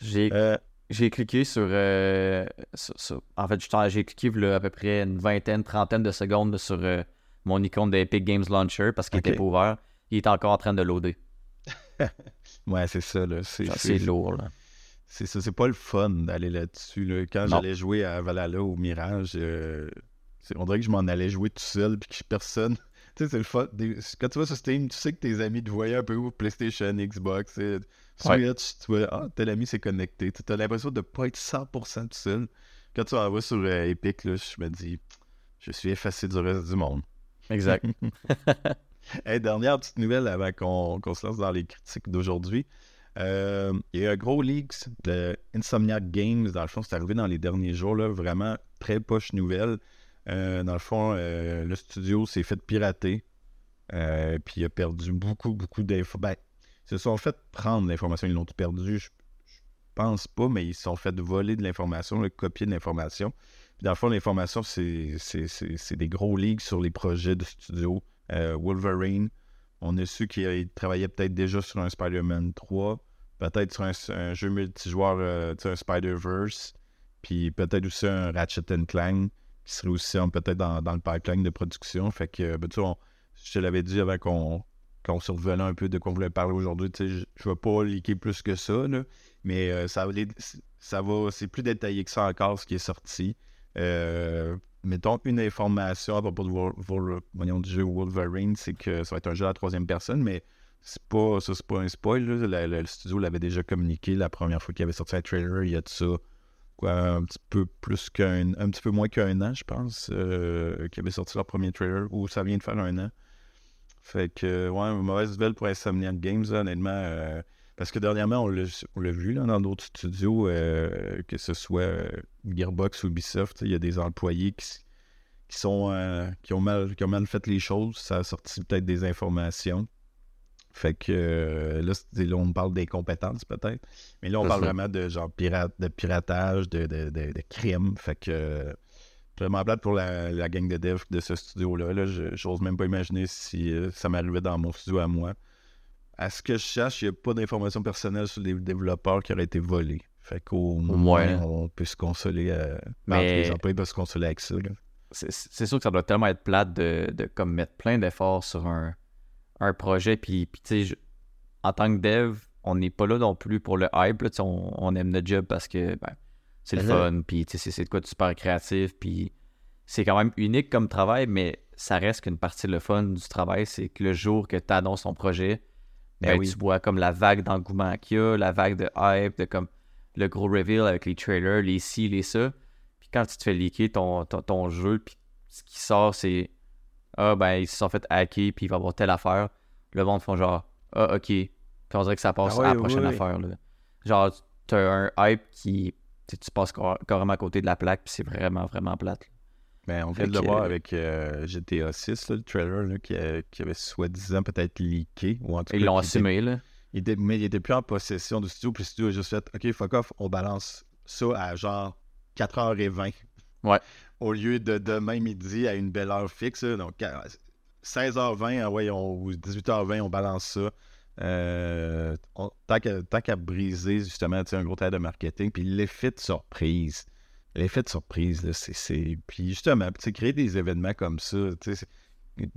J'ai Euh, J'ai cliqué sur, euh, sur- sur- En fait, j'ai cliqué là, à peu près une vingtaine, trentaine de secondes sur euh, mon icône de Epic Games Launcher parce qu'il était pas ouvert. Il est encore en train de loader. [laughs] ouais, c'est ça. là. C'est lourd. Là. c'est ça. C'est pas le fun d'aller là-dessus. là. Quand j'allais jouer à Valhalla ou Mirage, euh, on dirait que je m'en allais jouer tout seul puis que personne. [laughs] Tu sais, c'est le fun. Des- Quand tu vas sur Steam, tu sais que tes amis te voyaient un peu où PlayStation, Xbox, Ouais. Switch, tu vois, ah, tel ami s'est connecté. Tu as l'impression de pas être 100% tout seul. Quand tu en vas sur euh, Epic, là, je me dis, je suis effacé du reste du monde. Exact. [laughs] Dernière petite nouvelle avant qu'on se lance dans les critiques d'aujourd'hui. Euh, il y a un gros leak de Insomniac Games. Dans le fond, c'est arrivé dans les derniers jours. Là, vraiment très poche nouvelle. Euh, dans le fond, euh, le studio s'est fait pirater. puis il a perdu beaucoup, beaucoup d'infos. Ben, ils se sont fait prendre l'information. Ils l'ont tout perdu. Je, je pense pas, mais ils se sont fait voler de l'information, copier de l'information. Dans le fond, l'information, c'est des gros leaks sur les projets de studio. Euh, Wolverine, on a su qu'il travaillait peut-être déjà sur un Spider-Man 3, peut-être sur un, jeu multijoueur, euh, un Spider-Verse, puis peut-être aussi un Ratchet Clank qui serait aussi peut-être dans, le pipeline de production. Fait que, ben, on- je te l'avais dit avant qu'on qu'on se revenait un peu de quoi on voulait parler aujourd'hui. Je, je vais pas leaker plus que ça, mais euh, ça, ça va, c'est plus détaillé que ça encore ce qui est sorti. Euh, mettons une information à propos de du jeu Wolverine, c'est que ça va être un jeu à la troisième personne, mais c'est pas ça, c'est pas un spoil. le studio l'avait déjà communiqué la première fois qu'il avait sorti un trailer, il y a de ça un petit peu plus qu'un un petit peu moins qu'un an, je pense, euh, qu'ils avaient sorti leur premier trailer, ou ça vient de faire un an. Fait que, ouais, mauvaise nouvelle pour Insomniac Games, honnêtement. euh, parce que dernièrement, on l'a vu là, dans d'autres studios, euh, que ce soit euh, Gearbox ou Ubisoft, il y a des employés qui, sont euh, qui, ont mal, qui ont mal fait les choses. Ça a sorti peut-être des informations. Fait que là, on parle des compétences peut-être. Mais là, on parle ça. vraiment de genre pirate, de piratage, de, de, de, de crime. Fait que vraiment plate pour la, la gang de dev de ce studio-là. Là, je j'ose même pas imaginer si ça m'arrivait dans mon studio à moi. À ce que je cherche, il n'y a pas d'informations personnelles sur les développeurs qui auraient été volés. Fait qu'au moins, on peut se consoler. euh, Mais- les employés peuvent se consoler avec ça. c'est sûr que ça doit tellement être plate de, de comme mettre plein d'efforts sur un, un projet. Puis, puis tu sais, en tant que dev, on n'est pas là non plus pour le hype. là, on, on aime notre job parce que ben, c'est le fun. Puis tu sais, c'est- de quoi de super créatif. Puis c'est quand même unique comme travail, mais ça reste qu'une partie de le fun du travail, c'est que le jour que tu annonces ton projet, Ben ben, oui. tu vois comme la vague d'engouement qu'il y a, la vague de hype, de comme le gros reveal avec les trailers, les ci, les ça. Puis quand tu te fais leaker ton, ton, ton jeu, puis ce qui sort, c'est Ah, ben, ils se sont fait hacker, puis il va y avoir telle affaire. Le monde font genre Ah, ok. Puis on dirait que ça passe Ah à la prochaine oui, affaire. Là. Genre, t'as un hype qui. Tu passes car- carrément à côté de la plaque, puis c'est vraiment, vraiment plate. Ben, on vient de le voir avec euh, GTA 6, là, le trailer là, qui, a- qui avait soi-disant peut-être leaké. Ou en tout Ils l'ont assumé, là. Il était, mais il était plus en possession du studio, puis le studio a juste fait OK, fuck off, on balance ça à genre 4h20. Ouais. Au lieu de demain midi à une belle heure fixe. Donc, à 16h20, ah ouais, on- ou 18h20, on balance ça. Euh, on- tant qu'à briser justement tu sais, un gros taille de marketing, puis l'effet de surprise. L'effet de surprise, là, c'est- c'est. Puis justement, tu sais, créer des événements comme ça, tu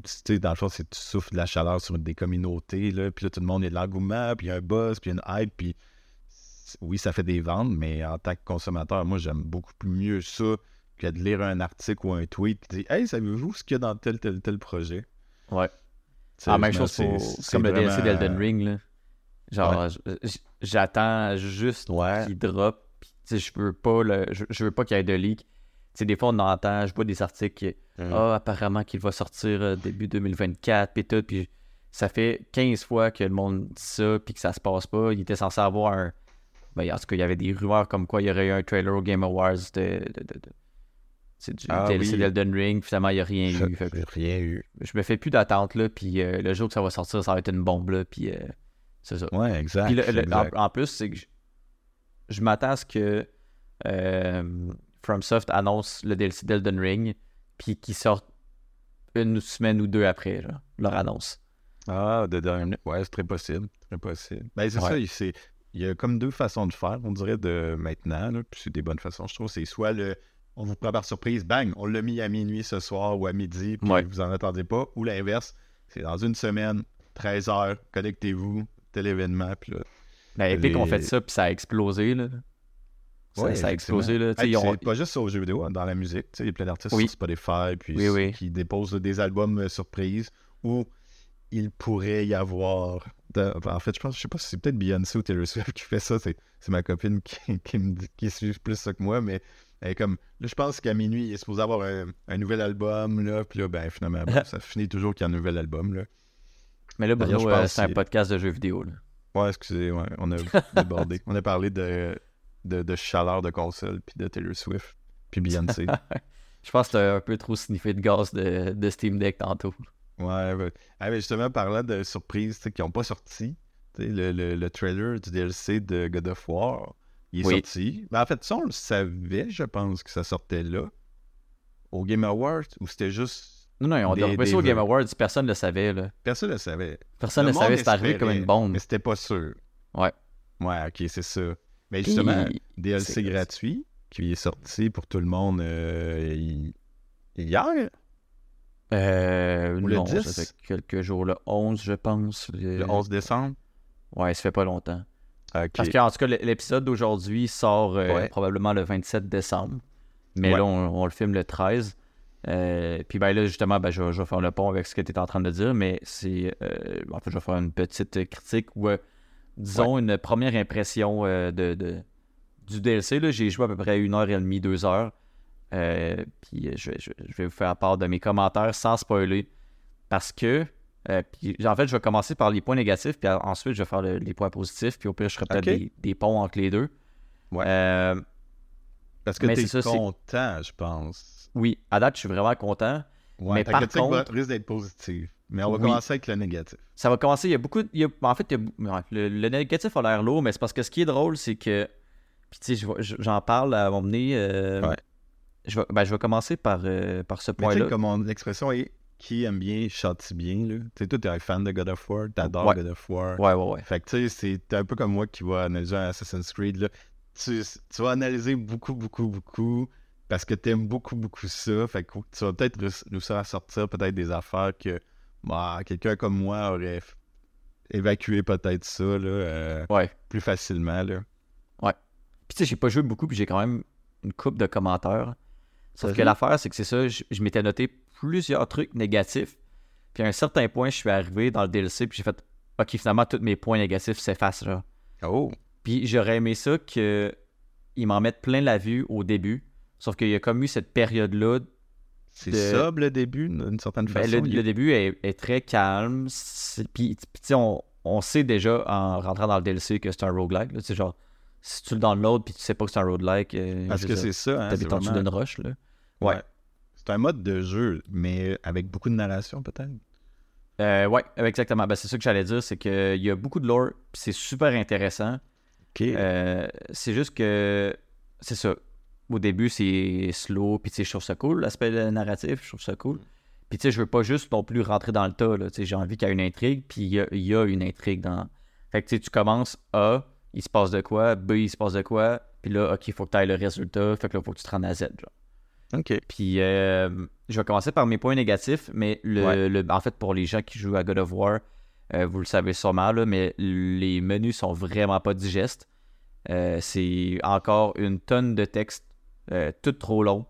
sais, dans le fond, c'est tu souffles de la chaleur sur des communautés, là, puis là, tout le monde, il y a de l'engouement, puis il y a un buzz, puis il y a une hype, puis oui, ça fait des ventes, mais en tant que consommateur, moi, j'aime beaucoup plus mieux ça que de lire un article ou un tweet, puis dire « Hey, savez-vous ce qu'il y a dans tel, tel, tel projet? Ouais. » Sérieusement, Ah, même chose c'est- pour comme le DLC d'Elden Ring. Là. Genre, j'attends juste Ouais. qu'il drop. Je veux pas le, je, je veux pas qu'il y ait de leak. Tu sais, des fois, on entend, je vois des articles qui, Mhm. ah, apparemment qu'il va sortir euh, début 2024, puis tout. Puis ça fait 15 fois que le monde dit ça, puis que ça se passe pas. Il était censé avoir un. Ben, en tout cas, il y avait des rumeurs comme quoi il y aurait eu un trailer au Game Awards de. de, de- de- c'est du Ah oui. d'Elden Ring, finalement, il n'y a rien eu. Que rien eu. je me fais plus d'attente là puis euh, le jour que ça va sortir ça va être une bombe là puis euh, c'est ça Ouais, exact. puis le- le- en, exact. en plus c'est que je, m'attends à ce que euh, FromSoft annonce le DLC d'Elden Ring puis qu'il sorte une semaine ou deux après leur annonce Ah, de dernière minute. Ouais, c'est très possible. Très possible. Ben, c'est Ouais. ça, il- y a comme deux façons de faire, on dirait, de maintenant. là, puis c'est des bonnes façons, je trouve. C'est soit le. On vous prend par surprise, bang, on l'a mis à minuit ce soir ou à midi, puis Ouais. vous en attendez pas. Ou l'inverse, c'est dans une semaine, 13 heures, connectez-vous, tel événement, puis là. Ben, Epic Les- ont fait ça puis ça a explosé là ça, Ouais, ça a explosé là Hey, ont- pas juste aux jeux vidéo, hein, dans la musique. tu sais, Il y a plein d'artistes Oui. sur Spotify puis Oui, oui. qui déposent des albums euh, surprises où il pourrait y avoir. de- En fait, je pense, je sais pas si c'est peut-être Beyoncé ou Taylor Swift qui fait ça. C'est ma copine qui, [laughs] qui me dit qui suit plus ça que moi, mais elle est comme. Là, je pense qu'à minuit, il est supposé avoir un, un nouvel album, là. Puis là, ben, finalement, bon, [laughs] ça finit toujours qu'il y a un nouvel album, là. mais là Bruno je euh, c'est un podcast de jeux vidéo là. Ouais, excusez, ouais, on a [laughs] débordé. on a parlé de, de, de chaleur de console, puis de Taylor Swift, puis Beyoncé. [laughs] Je pense que t'as un peu trop sniffé de gaz de, de Steam Deck tantôt. Ouais, ouais. Ah, mais justement, parlant de surprises tu sais, qui n'ont pas sorti, tu sais, le, le, le trailer du DLC de God of War, il est Oui. sorti. Ben, en fait, ça, on le savait, je pense, que ça sortait là. Au Game Awards, ou c'était juste. Non, non, on Des- a repris ça des au Game. Awards, personne ne le savait. Là. Personne ne le savait. Personne Le ne monde savait, c'est arrivé comme une bombe. Mais c'était pas sûr. Ouais. Ouais, ok, c'est ça. Mais justement, DLC gratuit qui est sorti pour tout le monde euh, hi- hier, Euh, Ou le non, 10? ça fait quelques jours, le 11, je pense. le 11 décembre? Ouais, ça fait pas longtemps. Parce qu'en tout cas, l'épisode d'aujourd'hui sort euh, Ouais. probablement le 27 décembre. Mais Ouais. là, on, on le filme le 13. Euh, puis ben là, justement, ben, je, vais- je vais faire le pont avec ce que tu es en train de dire, mais c'est. euh, en fait, je vais faire une petite critique ou, euh, disons, une première impression de, de- du DLC. J'ai joué à peu près une heure et demie, deux heures. Puis je, vais- je vais- je vais vous faire part de mes commentaires sans spoiler. Parce que. puis, en fait, je vais commencer par les points négatifs, puis ensuite, je vais faire le- les points positifs, puis au pire, je ferai peut-être des, des ponts entre les deux. Ouais. Parce que ça, c'est- content, je pense. Oui, à date, je suis vraiment content. Ouais, Mais ta par critique contre- risque d'être positive. Mais on va Oui. commencer avec le négatif. Ça va commencer. Il y a beaucoup. il y a- en fait, il y a bou- ouais, le, le négatif a l'air lourd, mais c'est parce que ce qui est drôle, c'est que. Puis, tu sais, j'en parle à mon nez. euh, Ouais. je, vais, ben, je vais commencer par, euh, par ce point-là. comme on- l'expression est qui aime bien, châtie bien. Tu sais, toi, t'es un fan de God of War, t'adores Ouais. God of War. Ouais, ouais, ouais. Fait que tu sais, c'est un peu comme moi qui va analyser un Assassin's Creed. Là. Tu, tu vas analyser beaucoup, beaucoup, beaucoup parce que t'aimes beaucoup, beaucoup ça. Fait que tu vas peut-être réussir à sortir peut-être des affaires que bah, quelqu'un comme moi aurait évacué peut-être ça là, euh, Ouais. plus facilement. Là. Puis, tu sais, j'ai pas joué beaucoup, puis j'ai quand même une coupe de commentaires. Sauf que l'affaire, c'est que c'est ça. Je, je m'étais noté plusieurs trucs négatifs. Puis, à un certain point, je suis arrivé dans le DLC, puis j'ai fait. Ok, finalement, tous mes points négatifs s'effacent, là. Oh! Puis j'aurais aimé ça qu'ils m'en mettent plein la vue au début. Sauf qu'il y a comme eu cette période-là. C'est De- sobre le début, d'une certaine Ben, façon. le, il- le début est, est très calme. C'est- Puis, on, on sait déjà en rentrant dans le DLC que c'est un roguelike. sais, genre, si tu le downloads puis tu sais pas que c'est un roguelike, euh, Parce que c'est ça. Hein, c'est t'habites en dessous d'une roche. Là? Ouais. Ouais. C'est un mode de jeu, mais avec beaucoup de narration peut-être? Euh, ouais, exactement. Ben, c'est ça que j'allais dire, c'est qu'il y a beaucoup de lore, c'est super intéressant. Ok. Euh, c'est juste que c'est ça. Au début, c'est slow, puis tu sais, je trouve ça cool, l'aspect narratif, je trouve ça cool. Puis tu sais, je veux pas juste non plus rentrer dans le tas, là. Tu sais, j'ai envie qu'il y ait une intrigue, puis il y a, il y a une intrigue dans. Fait que tu sais, tu commences A, il se passe de quoi, B, il se passe de quoi, puis là, ok, il faut que tu ailles le résultat, fait que là, faut que tu te rendes à Z, genre. ok. Puis euh, je vais commencer par mes points négatifs, mais le, Ouais. le- en fait, pour les gens qui jouent à God of War, euh, vous le savez sûrement, là, mais les menus sont vraiment pas digestes. Euh, c'est encore une tonne de texte, euh, tout trop long.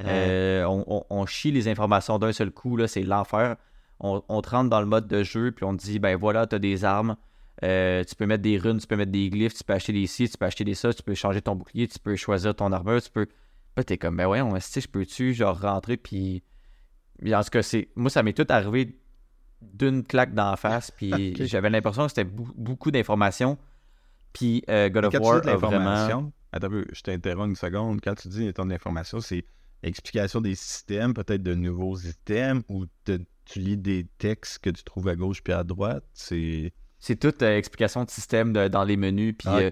Euh, on, on- on chie les informations d'un seul coup, là, c'est l'enfer. On, on te rentre dans le mode de jeu, puis on te dit, ben voilà, tu as des armes, euh, tu peux mettre des runes, tu peux mettre des glyphes, tu peux acheter des ci, tu peux acheter des ça, tu peux changer ton bouclier, tu peux choisir ton armure, tu peux... Là, t'es comme, ben ouais, on je peux-tu, genre, rentrer, puis... puis En tout cas, c'est... Moi, ça m'est tout arrivé d'une claque d'en face, puis [laughs] j'avais l'impression que c'était beaucoup d'informations. Puis euh, God of War a vraiment... attends un peu, je t'interromps une seconde. Quand tu dis ton information, c'est explication des systèmes, peut-être de nouveaux items, ou te- tu lis des textes que tu trouves à gauche puis à droite? C'est. C'est toute euh, explication de système de- dans les menus, puis... Ah, euh,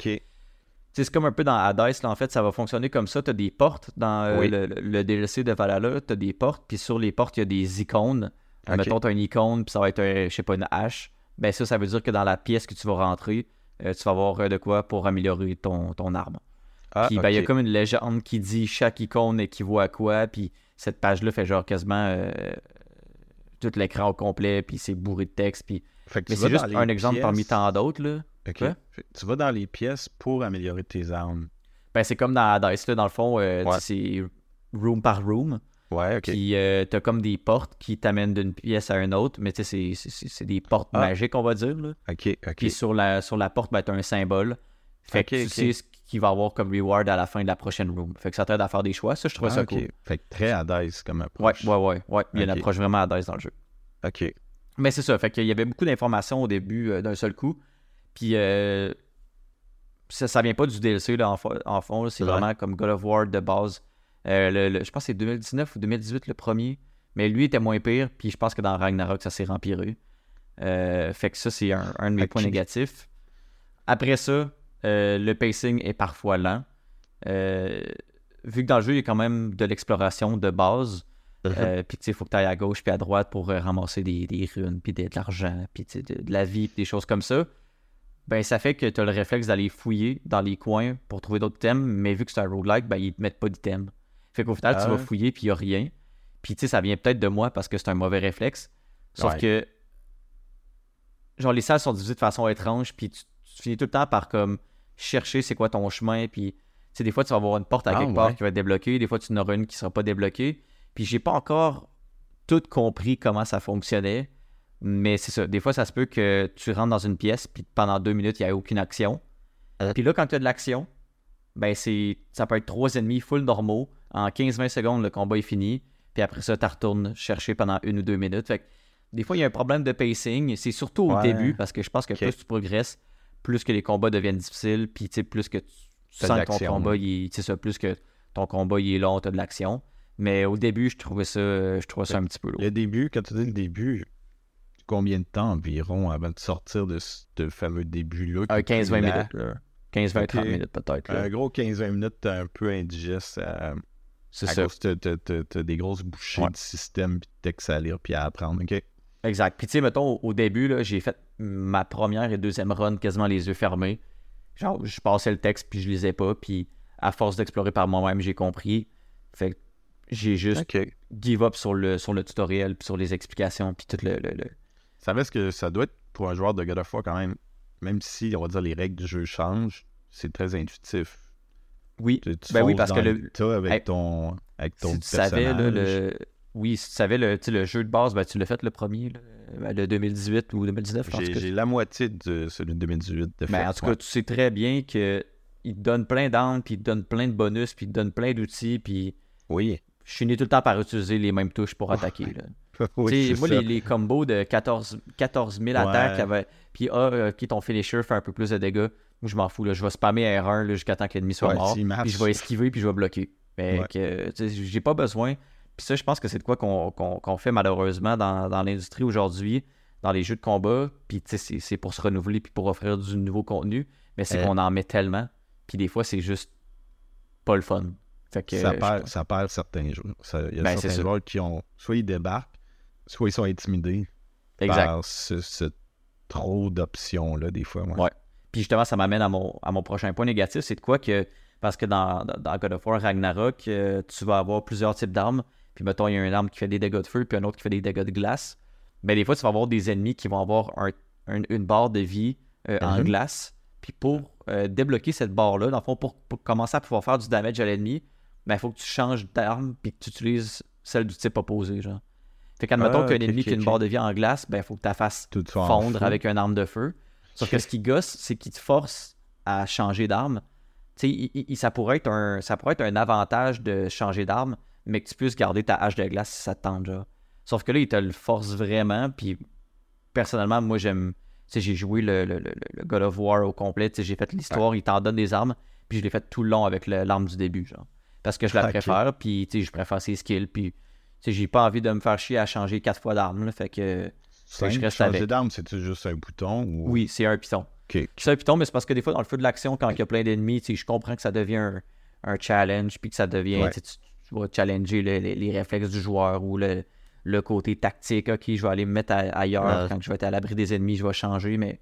c'est comme un peu dans Hades, là, en fait, ça va fonctionner comme ça. Tu as des portes dans euh, Oui. le, le DLC de Valhalla, tu as des portes, puis sur les portes, il y a des icônes. Mettons, tu as une icône, puis ça va être, un- je sais pas, une hache. Ben ça, ça veut dire que dans la pièce que tu vas rentrer, euh, tu vas avoir de quoi pour améliorer ton, ton arme. Ah, puis ben, il y a comme une légende qui dit chaque icône équivaut à quoi, puis cette page-là fait genre quasiment euh, tout l'écran au complet, puis c'est bourré de texte, puis... Fait que Mais c'est juste un exemple parmi tant d'autres, là. Tu vas dans les pièces pour améliorer tes armes. Ben, c'est comme dans Hades, là, dans le fond, euh, Ouais. c'est room par room. Ouais, ok. Puis euh, t'as comme des portes qui t'amènent d'une pièce à une autre, mais tu sais, c'est- des portes Ah. magiques, on va dire. Là. Ok, ok. Puis sur la, sur la porte, ben, t'as un symbole. Fait que tu ok. sais ce qu'il va avoir comme reward à la fin de la prochaine room. Fait que ça t'aide à faire des choix. Ça, je trouvais Ah, ça cool. Fait que très Hades comme Ouais, approche. ouais, ouais, ouais. Il y a une approche vraiment Hades dans le jeu. Ok. Mais c'est ça, fait qu'il y avait beaucoup d'informations au début euh, d'un seul coup. Puis euh, ça, ça vient pas du DLC là, en, fo- en fond, c'est Ouais. vraiment comme God of War de base. Euh, le- le- je pense que c'est 2019 ou 2018 le premier. Mais lui était moins pire, puis je pense que dans Ragnarok, ça s'est empiré. Euh, fait que ça, c'est un, un de mes points négatifs. Après ça, euh, le pacing est parfois lent. Euh, vu que dans le jeu, il y a quand même de l'exploration de base, euh, puis tu sais, il faut que tu ailles à gauche puis à droite pour euh, ramasser des, des runes, puis de, de l'argent, puis de, de la vie, puis des choses comme ça. Ben, ça fait que tu as le réflexe d'aller fouiller dans les coins pour trouver d'autres items, mais vu que c'est un roguelike, ben, ils te mettent pas d'items. Fait qu'au final, Ah tu vas ouais. fouiller, puis il n'y a rien. Puis tu sais, ça vient peut-être de moi parce que c'est un mauvais réflexe. Sauf Ouais. que, genre, les salles sont divisées de façon étrange, puis tu, tu finis tout le temps par comme chercher c'est quoi ton chemin, puis tu sais, des fois, tu vas avoir une porte à Ah, quelque part qui va être débloquée, des fois, tu en auras une qui sera pas débloquée. Puis j'ai pas encore tout compris comment ça fonctionnait, mais c'est ça. Des fois, ça se peut que tu rentres dans une pièce, puis pendant deux minutes, il n'y a aucune action. Euh. Puis là, quand tu as de l'action, ben c'est ça peut être trois ennemis full normaux. En 15-20 secondes, le combat est fini. Puis après ça, tu retournes chercher pendant une ou deux minutes. Fait que des fois, il y a un problème de pacing. C'est surtout au Ouais. début, parce que je pense que plus tu progresses, plus que les combats deviennent difficiles. Puis tu sais, plus que tu sens que ton combat, il ça, plus que ton combat il est long, tu as de l'action. Mais au début, je trouvais ça, je trouvais ça un petit peu lourd. Le début, quand tu dis le début, combien de temps environ avant de sortir de ce fameux début-là? Est 15-20 lent? minutes. là. 15-20, 30 Ok. minutes peut-être. Un gros 15-20 minutes, t'es un peu indigeste à, C'est ça. t'as- des grosses bouchées Ouais. de système, puis de texte à lire, puis à apprendre. OK? Exact. Puis tu sais, mettons, au, début, là, j'ai fait ma première et deuxième run quasiment les yeux fermés. Genre, je passais le texte puis je lisais pas. Puis à force d'explorer par moi-même, j'ai compris. Fait que j'ai juste give up sur le, sur le tutoriel, puis sur les explications, puis tout le... le- le- Ça reste que ça doit être pour un joueur de God of War quand même, même si, on va dire, les règles du jeu changent, c'est très intuitif. Oui, Tu, tu Ben oui, parce que le- avec Hey, ton, avec ton si tu savais, là, personnage. le... Oui, si tu savais, le, le jeu de base, ben, tu l'as fait le premier, là, ben, le 2018 ou 2019, en tout J'ai la moitié de celui de 2018 de Ben, fait, en tout ouais. cas, tu sais très bien que il te donne plein d'armes, puis il te donne plein de bonus, puis il te donne plein d'outils, puis Oui. je finis tout le temps par utiliser les mêmes touches pour attaquer. Là. [laughs] oui, moi, les, les combos de 14, 14 000 Ouais. attaques, puis ah, euh, qui ton finisher fait un peu plus de dégâts, moi je m'en fous. Là. Je vais spammer R1 là, jusqu'à temps que l'ennemi soit Ouais, mort, puis je vais esquiver, puis je vais bloquer. Fait que, j'ai pas besoin. Puis ça, je pense que c'est de quoi qu'on fait malheureusement dans, dans l'industrie aujourd'hui, dans les jeux de combat. Puis tu sais, c'est- pour se renouveler, puis pour offrir du nouveau contenu. Mais c'est Euh. qu'on en met tellement, puis des fois, c'est juste pas le fun. Fait que, ça, perd, ça perd certains. Ça- Il y a Ben, certains joueurs qui ont. Soit ils débarquent, soit ils sont intimidés exact. par ce, ce trop d'options-là, des fois. ouais. Ouais. Puis justement, ça m'amène à mon, à mon prochain point négatif. C'est de quoi que. Parce que dans, dans- dans God of War Ragnarok, euh, tu vas avoir plusieurs types d'armes. Puis mettons, il y a une arme qui fait des dégâts de feu, puis un autre qui fait des dégâts de glace. Mais des fois, tu vas avoir des ennemis qui vont avoir un- un- une barre de vie euh, en Mhm. glace. Puis pour euh, débloquer cette barre-là, dans le fond, pour, pour commencer à pouvoir faire du damage à l'ennemi, ben, il faut que tu changes d'arme, puis que tu utilises celle du type opposé. Genre. Fait qu'admettons Ah, qu'un ok, ennemi qui a une barre de vie en glace, ben, il faut que tu la fasses Tout fondre avec une arme de feu. Sauf que ce qui gosse, c'est qu'il te force à changer d'arme. Tu sais, ça, pourrait être un, ça pourrait être un avantage de changer d'arme, mais que tu puisses garder ta hache de glace si ça te tente, genre. Sauf que là, il te le force vraiment, puis personnellement, moi, j'aime... Tu sais, j'ai joué le, le- le- le God of War au complet, tu sais, j'ai fait l'histoire, il t'en donne des armes, puis je l'ai fait tout le long avec l'arme du début, genre. Parce que je la préfère, puis tu sais, je préfère ses skills, puis tu sais, j'ai pas envie de me faire chier à changer quatre fois d'arme, fait que... Simple, je reste changer avec. d'arme, c'est juste un bouton ou... Oui, c'est un piton. C'est un piton, mais c'est parce que des fois, dans le feu de l'action, quand il y a plein d'ennemis, je comprends que ça devient un, un challenge, puis que ça devient. Ouais. tu vas challenger le- les, les réflexes du joueur ou le, le côté tactique. Ok, je vais aller me mettre ailleurs. Ouais. Quand je vais être à l'abri des ennemis, je vais changer, mais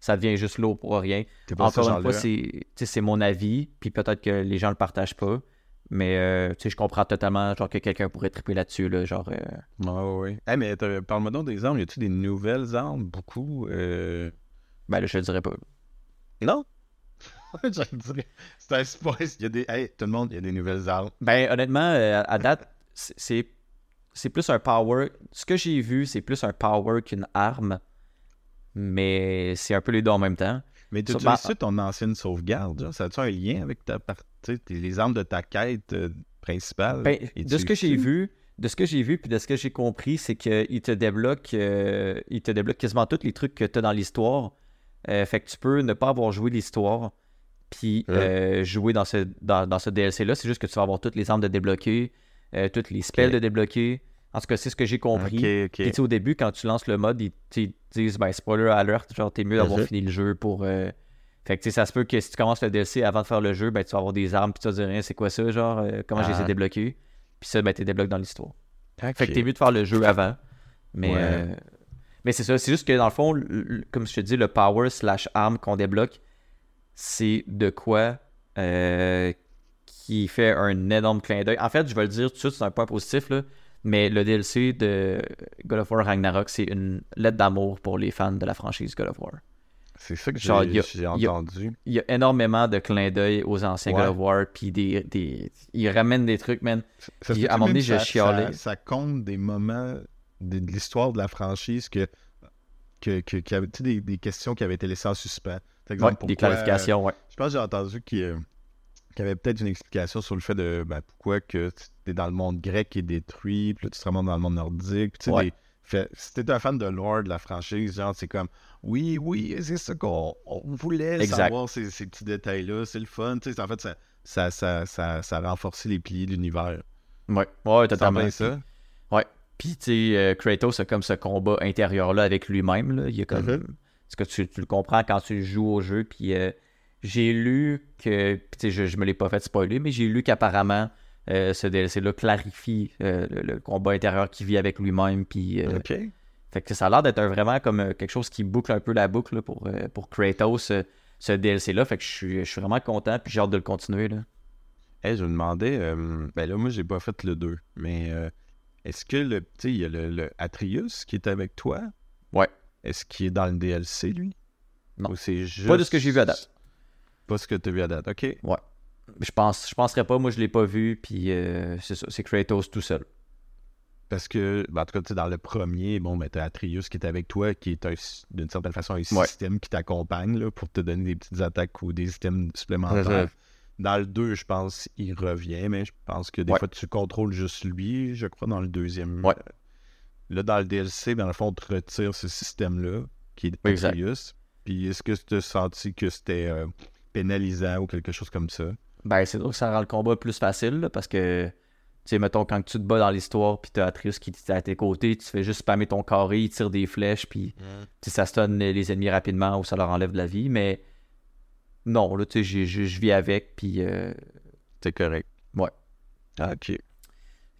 ça devient juste lourd pour rien. Encore une fois, c'est mon avis, puis peut-être que les gens le partagent pas. Mais euh, je comprends totalement genre que quelqu'un pourrait triper là-dessus. Là, genre, euh. Hey, mais parle-moi donc des armes. Y a-tu des nouvelles armes? Beaucoup euh... ben là, je le dirais pas. Non? Je le dirais. C'est un spice. Il y a des. Hey, tout le monde, il y a des nouvelles armes. Ben, honnêtement, euh, à date, c'est- c'est plus un power. Ce que j'ai vu, c'est plus un power qu'une arme. Mais c'est un peu les deux en même temps. Mais tu utilises ben- ton ancienne sauvegarde, genre? Ça a-tu un lien avec ta partie, les armes de ta quête euh, principale? Ben, de ce que j'ai vu, de ce que j'ai vu, puis de ce que j'ai compris, c'est qu'il te débloque, euh, il te débloque quasiment tous les trucs que tu as dans l'histoire. Euh, fait que tu peux ne pas avoir joué l'histoire, puis Ouais. euh, jouer dans ce, dans, dans ce DLC-là. C'est juste que tu vas avoir toutes les armes de débloquer, euh, toutes les spells de débloquer. En tout cas, c'est ce que j'ai compris. Ok, ok. Puis tu sais, au début, quand tu lances le mode, ils, ils disent ben, spoiler alert, genre t'es mieux d'avoir fini le jeu pour. euh, Fait que ça se peut que si tu commences le DLC avant de faire le jeu, ben tu vas avoir des armes, puis tu vas dire rien, c'est quoi ça, genre, euh, comment je les ai Ah. débloqués. Puis ça, ben t'es débloqué dans l'histoire. Fait que t'es mieux de faire le jeu avant. Mais, Ouais. mais c'est ça, c'est juste que dans le fond, comme je te dis, le power slash arme qu'on débloque, c'est de quoi euh, qui fait un énorme clin d'œil. En fait, je vais le dire tout de suite, c'est un point positif, là, mais le DLC de God of War Ragnarok, c'est une lettre d'amour pour les fans de la franchise God of War. C'est ça que j'ai entendu. Il y a énormément de clins d'œil aux anciens Ouais. God of War, puis des, des... ils ramènent des trucs, man. Ça Puis, à un moment donné, j'ai ça- chialé. Ça, ça compte des moments de, de l'histoire de la franchise que, que, des, des questions qui avaient été laissées en suspens? Exemple, Ouais, des pourquoi- clarifications, ouais. Je pense que j'ai entendu qu'il y, a- qu'il y avait peut-être une explication sur le fait de ben, pourquoi que tu es dans le monde grec qui est détruit, puis là tu te remontes dans le monde nordique. puis Ouais. des- fait- si t'es un fan de lore de la franchise, genre c'est comme oui, oui, c'est ça qu'on on voulait Exact. savoir ces, ces petits détails-là, c'est le fun. Tu sais, en fait, ça, ça, ça, ça, ça a renforcé les piliers de l'univers. Ouais, ouais, totalement. ça? Ouais. Puis, tu sais, euh, Kratos a comme ce combat intérieur-là avec lui-même. là. Il y a comme. Mhm. Parce que tu, tu le comprends quand tu joues au jeu. Puis, euh, j'ai lu que. Puis, tu sais, je, je me l'ai pas fait spoiler, mais j'ai lu qu'apparemment, euh, ce DLC-là clarifie euh, le, le combat intérieur qu'il vit avec lui-même. Puis, fait que ça a l'air d'être vraiment comme quelque chose qui boucle un peu la boucle là, pour, pour Kratos, ce DLC-là. Fait que je suis, je suis vraiment content. Puis, j'ai hâte de le continuer. Là. Hey, je me demandais, ben là, moi, j'ai pas fait le 2, mais euh, est-ce que le, il y a le, le Atreus qui est avec toi? Ouais. Est-ce qu'il est dans le DLC, lui? Non. Ou c'est juste... Pas de ce que j'ai vu à date. Pas ce que tu as vu à date, ok. Je pense, je penserais pas. Moi, je l'ai pas vu. Puis, euh, c'est ça. C'est Kratos tout seul. Parce que, ben, en tout cas, tu sais, dans le premier, bon, ben, t'as Atreus qui est avec toi, qui est un d'une certaine façon un Ouais. système qui t'accompagne là, pour te donner des petites attaques ou des items supplémentaires. Dans le 2, je pense, il revient, mais je pense que des Ouais. fois, tu contrôles juste lui, je crois, dans le deuxième. Ouais. Là, dans le DLC, dans le fond, on te retire ce système-là, qui est Exact. Atreus. Puis est-ce que tu as senti que c'était euh, pénalisant ou quelque chose comme ça? Ben, c'est sûr que ça rend le combat plus facile, là, parce que, tu sais, mettons, quand tu te bats dans l'histoire, puis t'as Atreus qui est à tes côtés, tu fais juste spammer ton carré, il tire des flèches, puis sais, ça stun les ennemis rapidement ou ça leur enlève de la vie, mais non, là, tu sais, je vis avec, puis euh, C'est correct. Ouais. Ah, ok.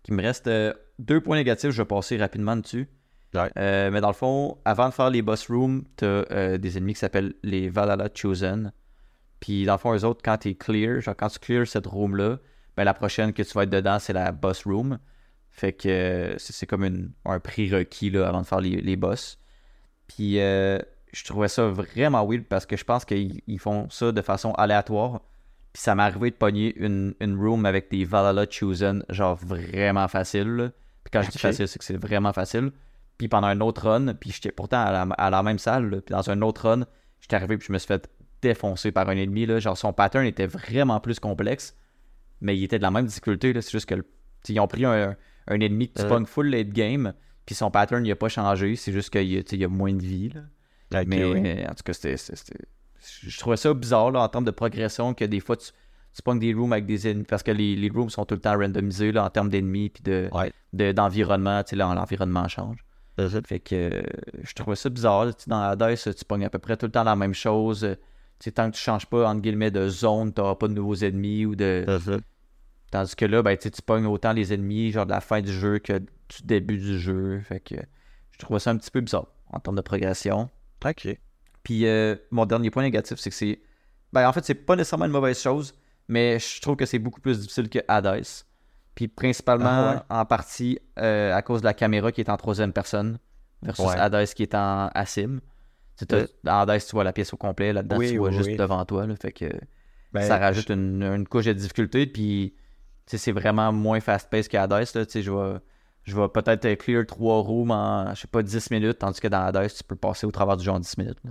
il me reste euh, deux points négatifs, je vais passer rapidement dessus. Ouais. Euh, mais dans le fond, avant de faire les boss rooms, t'as euh, des ennemis qui s'appellent les Valhalla Chosen. Puis dans le fond, eux autres, quand t'es clear, genre quand tu clear cette room-là, ben la prochaine que tu vas être dedans, c'est la boss room. Fait que euh, c'est comme une- un prérequis là, avant de faire les, les boss. Puis euh, je trouvais ça vraiment weird parce que je pense qu'ils ils font ça de façon aléatoire. Puis ça m'est arrivé de pogner une, une room avec des Valhalla Chosen, genre vraiment facile. là. Puis quand je dis facile, c'est que c'est vraiment facile. Puis pendant un autre run, puis j'étais pourtant à la, à la même salle, là, puis dans un autre run, j'étais arrivé puis je me suis fait défoncer par un ennemi. Là. Genre son pattern était vraiment plus complexe, mais il était de la même difficulté. là. C'est juste que le- ils ont pris un, un ennemi que tu Euh. pognes full late game, puis son pattern il a pas changé, c'est juste qu'il y a- moins de vie. Là. Mais en tout cas, c'était, je trouvais ça bizarre là, en termes de progression que des fois tu, tu pognes des rooms avec des ennemis parce que les, les rooms sont tout le temps randomisés là, en termes d'ennemis puis de, Ouais. de- d'environnement. tu sais, l'environnement change. Fait que euh, je trouvais ça bizarre. là, Dans Hades, tu pognes à peu près tout le temps la même chose. Tu sais, tant que tu changes pas entre guillemets de zone, t'auras pas de nouveaux ennemis ou de. Tandis que là, ben, tu pognes autant les ennemis genre de la fin du jeu que du début du jeu. Fait que je trouvais ça un petit peu bizarre en termes de progression. Ok. Puis euh, mon dernier point négatif, c'est que c'est. Ben, en fait, c'est pas nécessairement une mauvaise chose, mais je trouve que c'est beaucoup plus difficile que Hades. Puis principalement Ah en partie euh, à cause de la caméra qui est en troisième personne versus Ouais. Hades qui est en asim. Euh. Dans Hades, tu vois la pièce au complet. Là-dedans, Oui, tu vois oui, juste oui. devant toi. là, fait que Ben, ça rajoute une, une couche de difficulté. Puis c'est vraiment moins fast-paced que Hades. Là, je vais, je vais peut-être clear trois rooms en, je sais pas, 10 minutes, tandis que dans Hades, tu peux passer au travers du jeu en 10 minutes. là.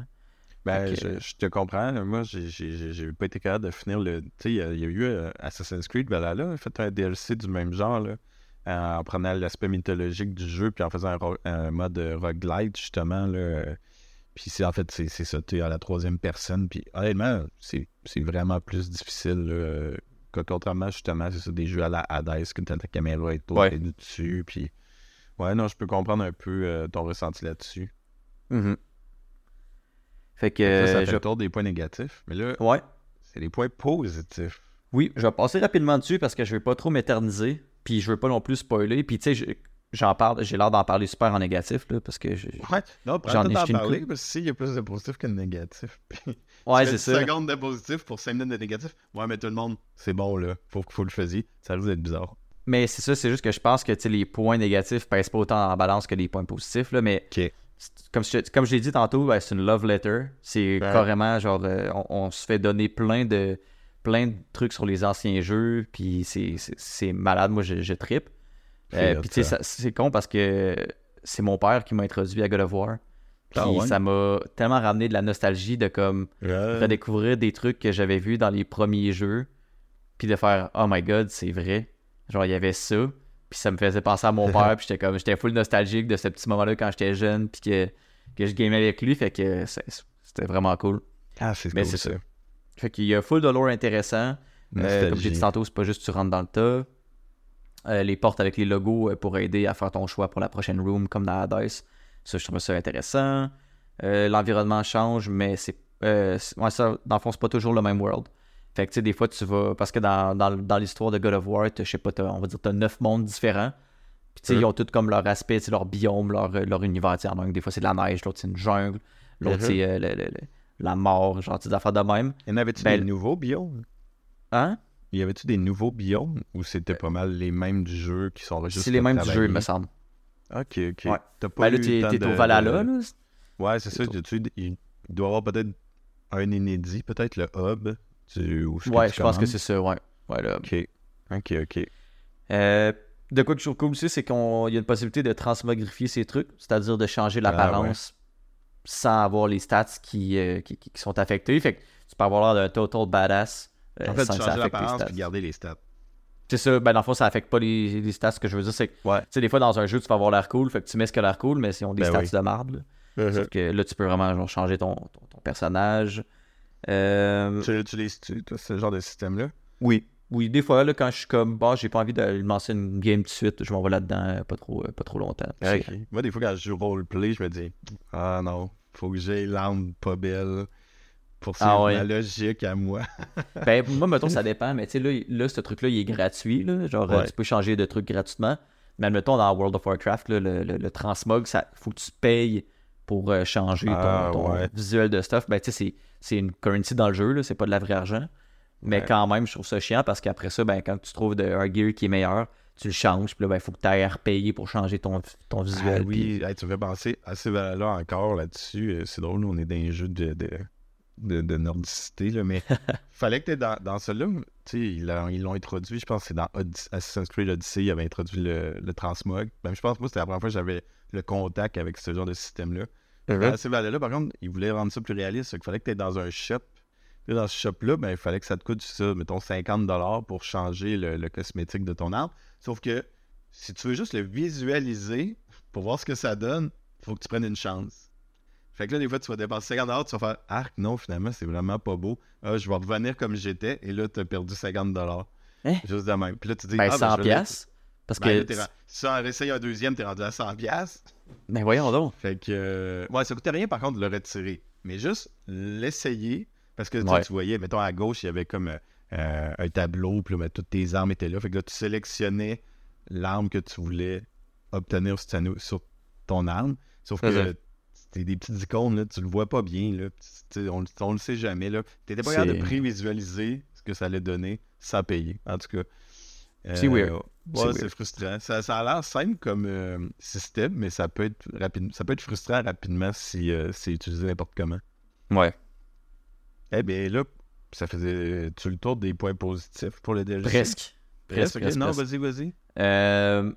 Ben, je, je te comprends. Moi, j'ai- pas été capable de finir le. Tu sais, il y, a- eu euh, Assassin's Creed Valhalla, fait un DLC du même genre, là, en prenant l'aspect mythologique du jeu, puis en faisant un, ro- un mode euh, roguelite, justement. Là, euh, puis en fait, c'est ça, tu à la troisième personne. Puis honnêtement, c'est c'est vraiment plus difficile. là, que contrairement, justement, c'est ça, des jeux à la Hades, que t'as ta caméra et tout, Ouais. dessus. Puis, ouais, non, je peux comprendre un peu euh, ton ressenti là-dessus. Mhm. Fait que. Ça, ça euh, fait je- le tour des points négatifs. Mais là, Ouais. c'est les points positifs. Oui, je vais passer rapidement dessus parce que je vais pas trop m'éterniser. Puis je veux pas non plus spoiler. Puis tu sais, je- j'en parle, j'ai l'air d'en parler super en négatif, là, parce que. Ouais, non, J'en ai une parler, parce que s'il y a plus de positifs que de négatifs. [laughs] Puis, Ouais, c'est 10 ça. secondes de positifs pour 5 minutes de négatifs. Ouais, mais tout le monde, c'est bon, là. Faut, faut le faisiez. Ça risque d'être bizarre. Mais c'est ça, c'est juste que je pense que les points négatifs pèsent pas autant en balance que les points positifs. Là, mais Ok. Comme je, comme je l'ai dit tantôt, ben, c'est une love letter. C'est Ouais. carrément genre, euh, on, on se fait donner plein de, plein de trucs sur les anciens jeux. Puis c'est- malade. Moi, je, je trippe. Euh, puis tu sais, c'est con parce que c'est mon père qui m'a introduit à God of War. Puis Ah ouais? ça m'a tellement ramené de la nostalgie de comme Ouais. redécouvrir des trucs que j'avais vus dans les premiers jeux. Puis de faire Oh my god, c'est vrai. Genre, il y avait ça. Puis ça me faisait penser à mon père. Puis j'étais comme, j'étais full nostalgique de ce petit moment-là quand j'étais jeune. Puis que, que je gamais avec lui. Fait que c'était vraiment cool. Ah, c'est Mais cool, c'est ça. Fait qu'il y a full de lore intéressant. Euh, comme j'ai dit tantôt, c'est pas juste tu rentres dans le tas. Euh, les portes avec les logos euh, pour aider à faire ton choix pour la prochaine room, comme dans Hades. Ça, je trouve ça intéressant. Euh, L'environnement change, mais c'est. c'est- ouais, ça, dans le fond, c'est pas toujours le même world. Fait que, tu sais, des fois, tu vas. Parce que dans, dans, dans l'histoire de God of War, je sais pas, on va dire, t'as neuf mondes différents. Puis, tu sais, Mhm. ils ont tous comme leur aspect, tu leur biome, leur, euh, leur univers. Tu sais, il y en a un, des fois, c'est de la neige, l'autre, c'est une jungle. L'autre, Mhm. c'est euh, le- le- le- la mort, genre, des affaires de même. Y en avait-tu Ben, des nouveaux biomes? Hein? Y avait-tu des nouveaux biomes? Ou c'était pas mal les mêmes du jeu qui sont juste C'est les mêmes du jeu, il me semble. Ok, ok. Ouais. T'as pas Ben là, eu t'es tant t'es de- au Valhalla, là. Ouais, c'est ça. Tu- Il doit y avoir peut-être un inédit, peut-être le hub. Tu... où est-ce que Ouais, je pense que c'est ça, ouais. ouais là. Ok. Ok, ok. Euh, de quoi que je trouve cool aussi, c'est qu'il y a une possibilité de transmogrifier ces trucs, c'est-à-dire de changer l'apparence sans avoir les stats qui, euh, qui, qui- qui sont affectés. Fait que tu peux avoir l'air d'un total badass euh, En fait, sans tu que ça affecte l'apparence stats. puis garder les stats. C'est ça, ben dans le fond, ça affecte pas les, les stats. Ce que je veux dire, c'est que, Ouais. tu sais, des fois, dans un jeu, tu vas avoir l'air cool, fait que tu mets ce qui a l'air cool, mais si on des Ben stats oui. de marde, là. Uh-huh. Que là, tu peux vraiment genre, changer ton, ton, ton personnage. Euh, Tu l'utilises-tu, toi, ce genre de système-là? Oui. Oui, des fois, là, quand je suis comme, bah, j'ai pas envie de lancer une game tout de suite, je m'en vais là-dedans euh, pas trop, euh, pas trop longtemps. Ok. Moi, des fois, quand je joue roleplay, je me dis Ah non, faut que j'aie l'âme pas belle pour suivre Ah ouais. ma logique à moi. [laughs] Ben, moi, mettons, ça dépend, mais tu sais, là, là, ce truc-là, il est gratuit, là. Genre, euh, Ouais. tu peux changer de trucs gratuitement. Mais admettons, dans World of Warcraft, là, le, le, le transmog, ça faut que tu payes pour euh, changer ton, Ah, ton ouais. visuel de stuff. Ben, tu sais, c'est- une currency dans le jeu, c'est pas de la vraie argent. Mais Ouais. quand même, je trouve ça chiant parce qu'après ça, ben, quand tu trouves de, un gear qui est meilleur, tu le changes, puis là, ben, il faut que tu ailles repayer pour changer ton, ton Ah visuel. puis- oui, Hey, tu me fais penser à ces là encore là-dessus. Euh, C'est drôle, nous, on est dans un jeu de, de, de, de nordicité, là, mais [laughs] fallait que tu dans, dans celui-là. Tu sais, ils l'ont ils l'ont introduit, je pense que c'est dans Odyssey- Assassin's Creed Odyssey, ils avaient introduit le, le transmog. Même je pense que moi, c'était la première fois que j'avais le contact avec ce genre de système-là. Dans ces là par contre, ils voulaient rendre ça plus réaliste. Il fallait que tu dans un shop. Puis dans ce shop-là, ben, il fallait que ça te coûte ça, mettons 50$ pour changer le, le cosmétique de ton arme. Sauf que si tu veux juste le visualiser pour voir ce que ça donne, il faut que tu prennes une chance. Fait que là, des fois, tu vas dépenser 50$, tu vas faire Arc, non, finalement, c'est vraiment pas beau. Ah, je vais revenir comme j'étais, et là, tu as perdu 50$. Hein? Juste de même. Puis là, tu dis Ben, ah, 100 Parce Ben, là, que. t'es ren- Si on réessaye un deuxième, t'es rendu à 100$. Ben, voyons donc. Fait que. euh, Ouais, ça coûtait rien par contre de le retirer. Mais juste l'essayer. Parce que tu Ouais. tu voyais, mettons à gauche, il y avait comme euh, euh, un tableau, puis là, ben, toutes tes armes étaient là. Fait que là, tu sélectionnais l'arme que tu voulais obtenir sur, ta- sur ton arme. Sauf que Mhm. c'était des petites icônes, là, tu le vois pas bien. Là, Tu on, on le sait jamais. Là. T'étais pas capable de prévisualiser ce que ça allait donner sans payer. En tout cas. C'est weird. Ouais, C'est weird. frustrant. Ça, ça a l'air simple comme euh, système, mais ça peut être rapide, ça peut être frustrant rapidement si euh, c'est utilisé n'importe comment. Ouais. Eh bien là, ça faisait tu le tour des points positifs pour le DLC. Presque. Presque. Non, vas-y, vas-y. Euh,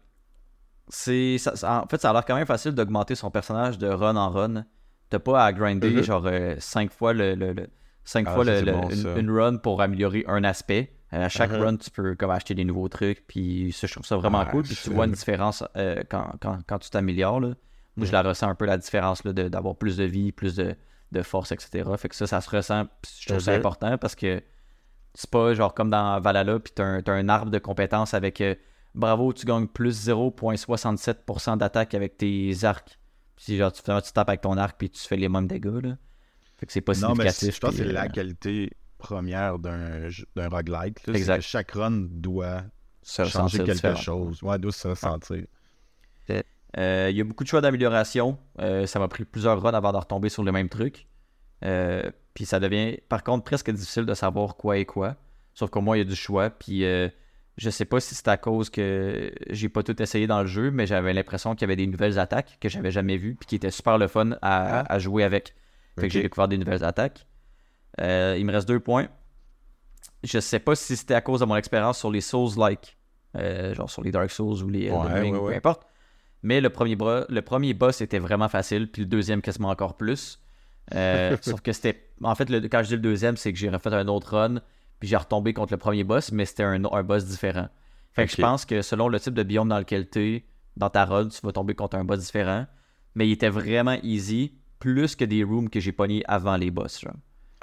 c'est ça, ça- en fait, ça a l'air quand même facile d'augmenter son personnage de run en run. T'as pas à grinder Mhm. genre 5 fois le, le- le- cinq Ah, fois le- bon, une run pour améliorer un aspect. Euh, à chaque Mhm. run, tu peux comme acheter des nouveaux trucs. Puis ça, je trouve ça vraiment Ah, cool. Puis tu vois une différence euh, quand, quand, quand tu t'améliores. Moi, je la ressens un peu la différence d'avoir plus de vie, plus de, de force, etc. Fait que ça, ça se ressent. Je trouve ça Mhm. important parce que c'est pas genre comme dans Valhalla, puis t'as un, t'as un arbre de compétences avec euh, bravo, tu gagnes plus 0.67% d'attaque avec tes arcs. Puis genre, tu, tu tapes avec ton arc, puis tu fais les mêmes dégâts. Là. Fait que c'est pas Non, mais significatif. je pense que c'est la qualité première d'un roguelike. c'est que chaque run doit se changer quelque chose. Ouais, doit se ressentir. Euh, Il y a beaucoup de choix d'amélioration. Euh, ça m'a pris plusieurs runs avant de retomber sur le même truc. Euh, puis ça devient, par contre, presque difficile de savoir quoi et quoi. Sauf qu'au moins, il y a du choix. Puis je sais pas si c'est à cause que j'ai pas tout essayé dans le jeu, mais j'avais l'impression qu'il y avait des nouvelles attaques que j'avais jamais vues, puis qui étaient super le fun à, Ah. à jouer avec. Fait Ok. que j'ai découvert des nouvelles attaques. Euh, il me reste deux points. Je sais pas si c'était à cause de mon expérience sur les Souls-like, euh, genre sur les Dark Souls ou les Elden Ouais, Ring, ouais, peu importe. Mais le premier, bras, le premier boss était vraiment facile, puis le deuxième quasiment encore plus. Euh, [laughs] sauf que c'était. En fait, le- quand je dis le deuxième, c'est que j'ai refait un autre run, puis j'ai retombé contre le premier boss, mais c'était un, un boss différent. Fait que je pense que selon le type de biome dans lequel tu es, dans ta run, tu vas tomber contre un boss différent. Mais il était vraiment easy, plus que des rooms que j'ai pognés avant les boss. Genre.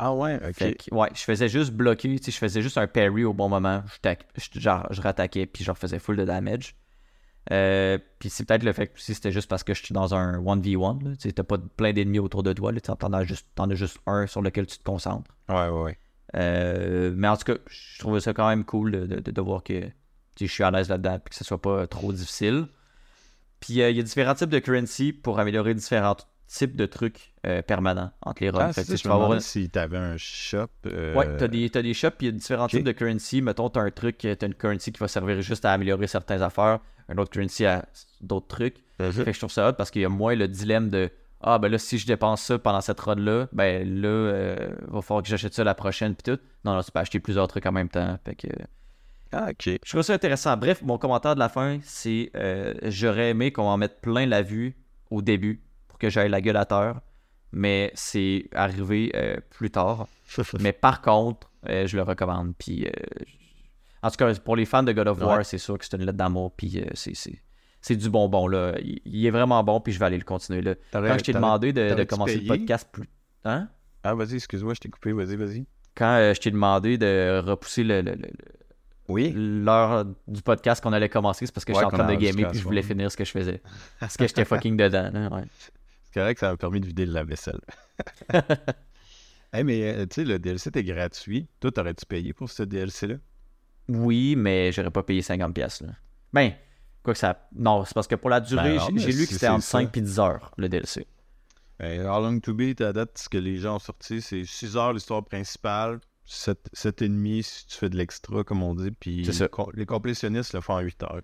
Ah ouais, ok. Fait que, ouais, je faisais juste bloquer, tu sais, je faisais juste un parry au bon moment, je, genre, je rattaquais, puis je refaisais full de damage. Euh, puis c'est peut-être le fait que si c'était juste parce que je suis dans un 1v1, là, tu t'as pas plein d'ennemis autour de toi, t'en as, juste, as juste un sur lequel tu te concentres. Ouais, ouais, ouais. Euh, mais en tout cas, je trouvais ça quand même cool de, de- de voir que je suis à l'aise là-dedans et que ce soit pas trop difficile. Puis euh, il y a différents types de currency pour améliorer différents types de trucs euh, permanents entre les runs. Ah, Fait ça, tu je me tu avoir si t'avais un shop. euh, Ouais, t'as des, t'as des shops, puis il y a différents types de currency. Mettons, t'as un truc, euh, t'as une currency qui va servir juste à améliorer certaines affaires, un autre currency à d'autres trucs. Fait que je trouve ça hot parce qu'il y a moins le dilemme de Ah, ben là, si je dépense ça pendant cette run-là, ben là, euh, va falloir que j'achète ça la prochaine, puis tout. Non, non, tu peux acheter plusieurs trucs en même temps. Fait que Ah, ok. je trouve ça intéressant. Bref, mon commentaire de la fin, c'est euh, j'aurais aimé qu'on en mette plein la vue au début que j'aille la gueule à terre, mais c'est arrivé euh, plus tard. Mais par contre, euh, je le recommande. Puis, euh, en tout cas, pour les fans de God of War, Ouais. c'est sûr que c'est une lettre d'amour. Puis, c'est, c'est, c'est du bonbon. Là. Il, il est vraiment bon. Puis, je vais aller le continuer. Là. Quand je t'ai demandé de, commencer le podcast plus. Hein? Ah, vas-y, excuse-moi, je t'ai coupé, vas-y, vas-y. Quand euh, je t'ai demandé de repousser le, le- le- Oui. l'heure du podcast qu'on allait commencer, c'est parce que Ouais, j'étais en train de gamer puis je voulais finir ce que je faisais. Parce que j'étais fucking dedans. ouais. [laughs] C'est correct, ça m'a permis de vider le lave-vaisselle. [laughs] hey, mais euh, tu sais, le DLC était gratuit. Toi, t'aurais-tu payé pour ce DLC-là? Oui, mais j'aurais pas payé 50$. piastres, Là. Ben, quoi que ça. Non, c'est parce que pour la durée, Ben non, j'ai, lu que c'était c'est entre ça. 5 et 10 heures, le DLC. Ben, How Long To Beat, à date, ce que les gens ont sorti, c'est 6 heures l'histoire principale, 7, 7,5 si tu fais de l'extra, comme on dit, puis les complétionnistes le font en 8 heures.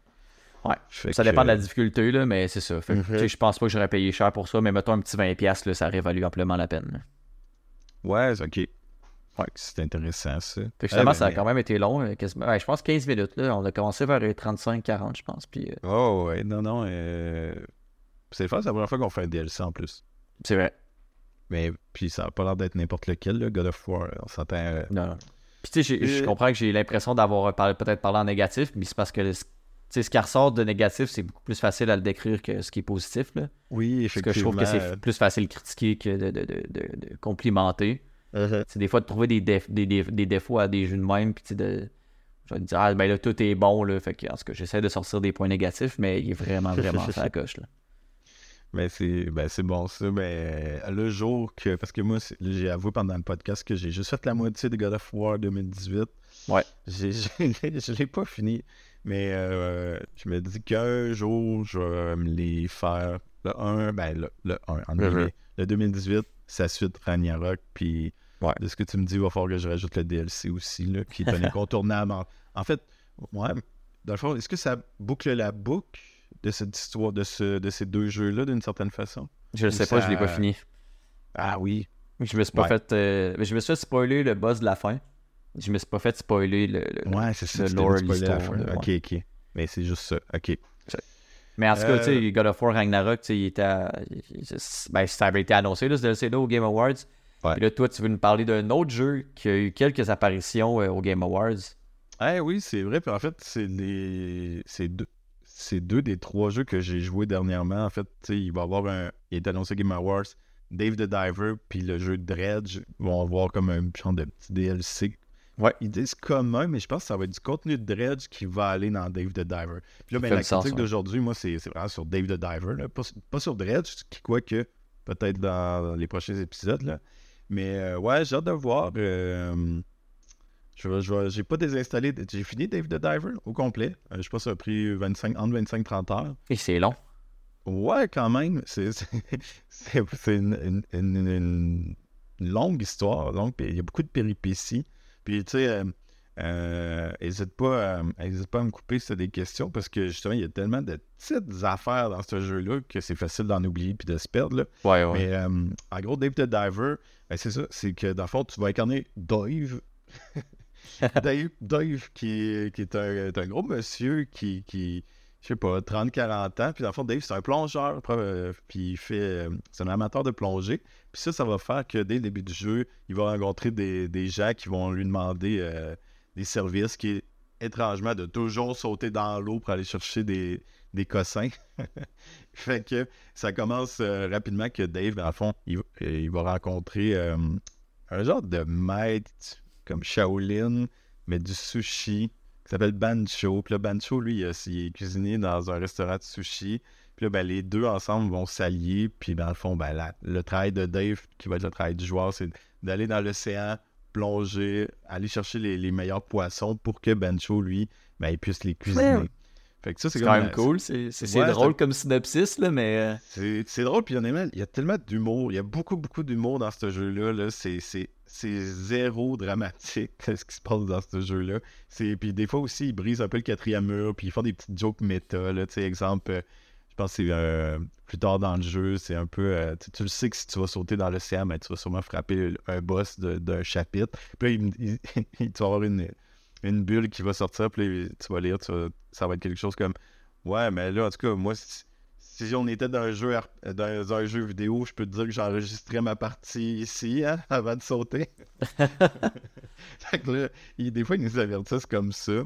Ouais. Fait Ça que, dépend de la difficulté, là, mais c'est ça. Fait Mhm. je pense pas que j'aurais payé cher pour ça, mais mettons un petit 20$, piastres, là, ça aurait valu amplement la peine. là. Ouais, ok. Ouais, c'est intéressant, ça. Fait que finalement, Eh ben, ça a quand même été long, euh, quasiment. Ouais, je pense 15 minutes. Là. On a commencé vers les 35-40, je pense. Puis euh, Oh, ouais, non, non. euh, C'est le fun, c'est la première fois qu'on fait un DLC en plus. c'est vrai. Mais puis ça a pas l'air d'être n'importe lequel, là, God of War. On s'entend. euh, Non, non. Puis tu sais, je Euh, comprends que j'ai l'impression d'avoir peut-être parlé en négatif, mais c'est parce que ce qui ressort de négatif, c'est beaucoup plus facile à le décrire que ce qui est positif. Là. Oui, Parce que je trouve que effectivement. c'est plus facile de critiquer que de, de, de, de- complimenter. euh, C'est des fois de trouver des, déf- des, des- des défauts à des jeux de même, puis de. Je vais te dire, ah, ben là, tout est bon, là. Fait que, en tout cas, j'essaie de sortir des points négatifs, mais il est vraiment, vraiment [laughs] à la coche, là. Mais c'est ben, bon ça. Mais euh, le jour que. Parce que moi, j'ai avoué pendant le podcast que j'ai juste fait la moitié de God of War 2018. Ouais. [laughs] J'ai- je l'ai pas fini. Mais euh, je me dis qu'un jour, je vais me les faire. Le 1, ben le, le 1, en guillemets. Le 2018, sa suite Ragnarok. Puis Ouais. de ce que tu me dis, il va falloir que je rajoute le DLC aussi, là, qui est un [laughs] incontournable. En, en fait, ouais, dans le fond, est-ce que ça boucle la boucle de cette histoire, de, ce, de ces deux jeux-là, d'une certaine façon? Je Ou sais pas, je l'ai pas fini. Ah oui. Je me suis pas Ouais. fait. euh, Je me suis fait spoiler le boss de la fin. Je me suis pas fait spoiler le. le- Ouais, c'est ça. le lore, l'histoire, Ok, ok. Mais c'est juste ça. Ok. Mais en tout cas, tu Euh, sais, God of War Ragnarok, tu sais, il était. à- Ben, ça avait été annoncé, là, ce DLC-là, au Game Awards. Ouais. Et là, toi, tu veux nous parler d'un autre jeu qui a eu quelques apparitions euh, au Game Awards. Eh oui, c'est vrai. Puis en fait, c'est les. C'est deux. C'est deux des trois jeux que j'ai joués dernièrement. En fait, il va y avoir un. Il est annoncé Game Awards Dave the Diver puis le jeu Dredge vont avoir comme un genre de petit DLC. Ouais. Ils disent commun, mais je pense que ça va être du contenu de Dredge qui va aller dans Dave the Diver. Puis là, ben, la critique d'aujourd'hui, moi, c'est c'est vraiment sur Dave the Diver, là. Pas, pas sur Dredge, qui quoi que peut-être dans les prochains épisodes. Là. Mais euh, ouais, j'ai hâte de voir. euh, je j'ai pas désinstallé. J'ai fini Dave the Diver au complet. Euh, je pense que ça a pris 25, entre 25-30 heures. Et c'est long. Ouais, quand même. C'est une, [laughs] une- une- une- une longue histoire. Donc, il y a beaucoup de péripéties. Puis, tu sais, euh, euh, hésite pas, à- hésite pas à me couper si t'as des questions parce que justement, il y a tellement de petites affaires dans ce jeu-là que c'est facile d'en oublier puis de se perdre. là. Ouais, ouais. Mais euh, en gros, Dave the Diver, ben, c'est ça, c'est que dans le fond, tu vas incarner Dave. [laughs] Dave, Dave qui, qui est un, est un gros monsieur qui, qui je sais pas, 30-40 ans. Puis dans le fond, Dave, c'est un plongeur. euh, Puis il fait. euh, c'est un amateur de plongée. Puis ça, ça va faire que dès le début du jeu, il va rencontrer des, des gens qui vont lui demander euh, des services qui est étrangement de toujours sauter dans l'eau pour aller chercher des, des cossins. [laughs] fait que ça commence rapidement que Dave, dans le fond, il, va rencontrer un genre de maître comme Shaolin, mais du sushi, qui s'appelle Bancho. Puis là, Bancho, lui, il, est cuisinier dans un restaurant de sushi. Puis là, ben, les deux ensemble vont s'allier. Puis dans le fond, ben, la- le travail de Dave, qui va être le travail du joueur, c'est d'aller dans l'océan, plonger, aller chercher les, les meilleurs poissons pour que Bancho, lui, ben, il puisse les cuisiner. Fait que ça, c'est quand même cool. C'est Ouais, drôle comme synopsis, là, mais. euh, c'est c'est drôle, puis honnêtement, il y a tellement d'humour. Il y a beaucoup, beaucoup d'humour dans ce jeu-là. Là. C'est, c'est, zéro dramatique, [laughs] ce qui se passe dans ce jeu-là. Puis des fois aussi, ils brisent un peu le quatrième mur, puis ils font des petites jokes méta. Là. Exemple, euh, je pense que c'est euh, plus tard dans le jeu, c'est un peu... euh, tu, le sais que si tu vas sauter dans l'océan, ben, tu vas sûrement frapper un boss d'un chapitre. Puis là, il- [laughs] il- tu vas avoir une, une bulle qui va sortir, puis tu vas lire, ça va être quelque chose comme... Ouais, mais là, en tout cas, moi, si, si on était dans un jeu dans un jeu vidéo, je peux te dire que j'enregistrais ma partie ici, hein, [laughs] avant de sauter. [laughs] fait que là, des fois, ils nous avertissent comme ça.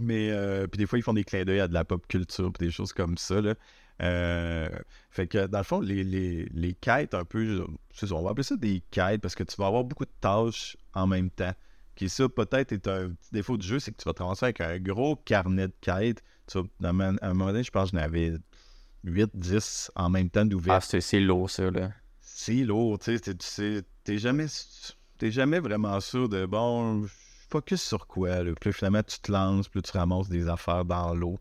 Mais, euh, puis des fois, ils font des clins d'œil à de la pop culture, puis des choses comme ça, là. Euh, fait que, dans le fond, les, les, les quêtes, un peu, ça, on va appeler ça des quêtes, parce que tu vas avoir beaucoup de tâches en même temps. Qui ça, peut-être, est un petit défaut du jeu, c'est que tu vas te avec un gros carnet de quêtes. Tu vas- à un moment à un moment donné, je pense que j'en avais 8, 10 en même temps d'ouvert. Ah, c'est c'est lourd, ça, là. C'est lourd, tu sais, t'es- tu sais, t'es jamais, t'es jamais vraiment sûr de, bon, je focus sur quoi, là. Là, finalement, tu te lances, là, tu ramasses des affaires dans l'eau,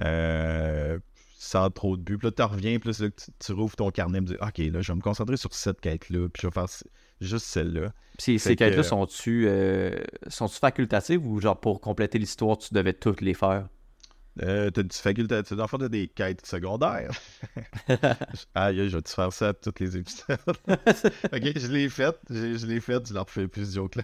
euh, sans trop de but. Puis là, tu reviens, puis là, tu, tu rouvres ton carnet, et tu dis, OK, là, je vais me concentrer sur cette quête-là, puis je vais faire juste celle-là. Puis ces, Fait ces que- quêtes-là sont-tu euh, sont-tu facultatives ou genre pour compléter l'histoire, tu devais toutes les faire? Euh, t'as t'as des quêtes secondaires. [laughs] Aïe, je vais te faire ça à tous les épisodes. [laughs] ok, je l'ai fait, je, je l'ai fait, je leur fais plus de jokes là.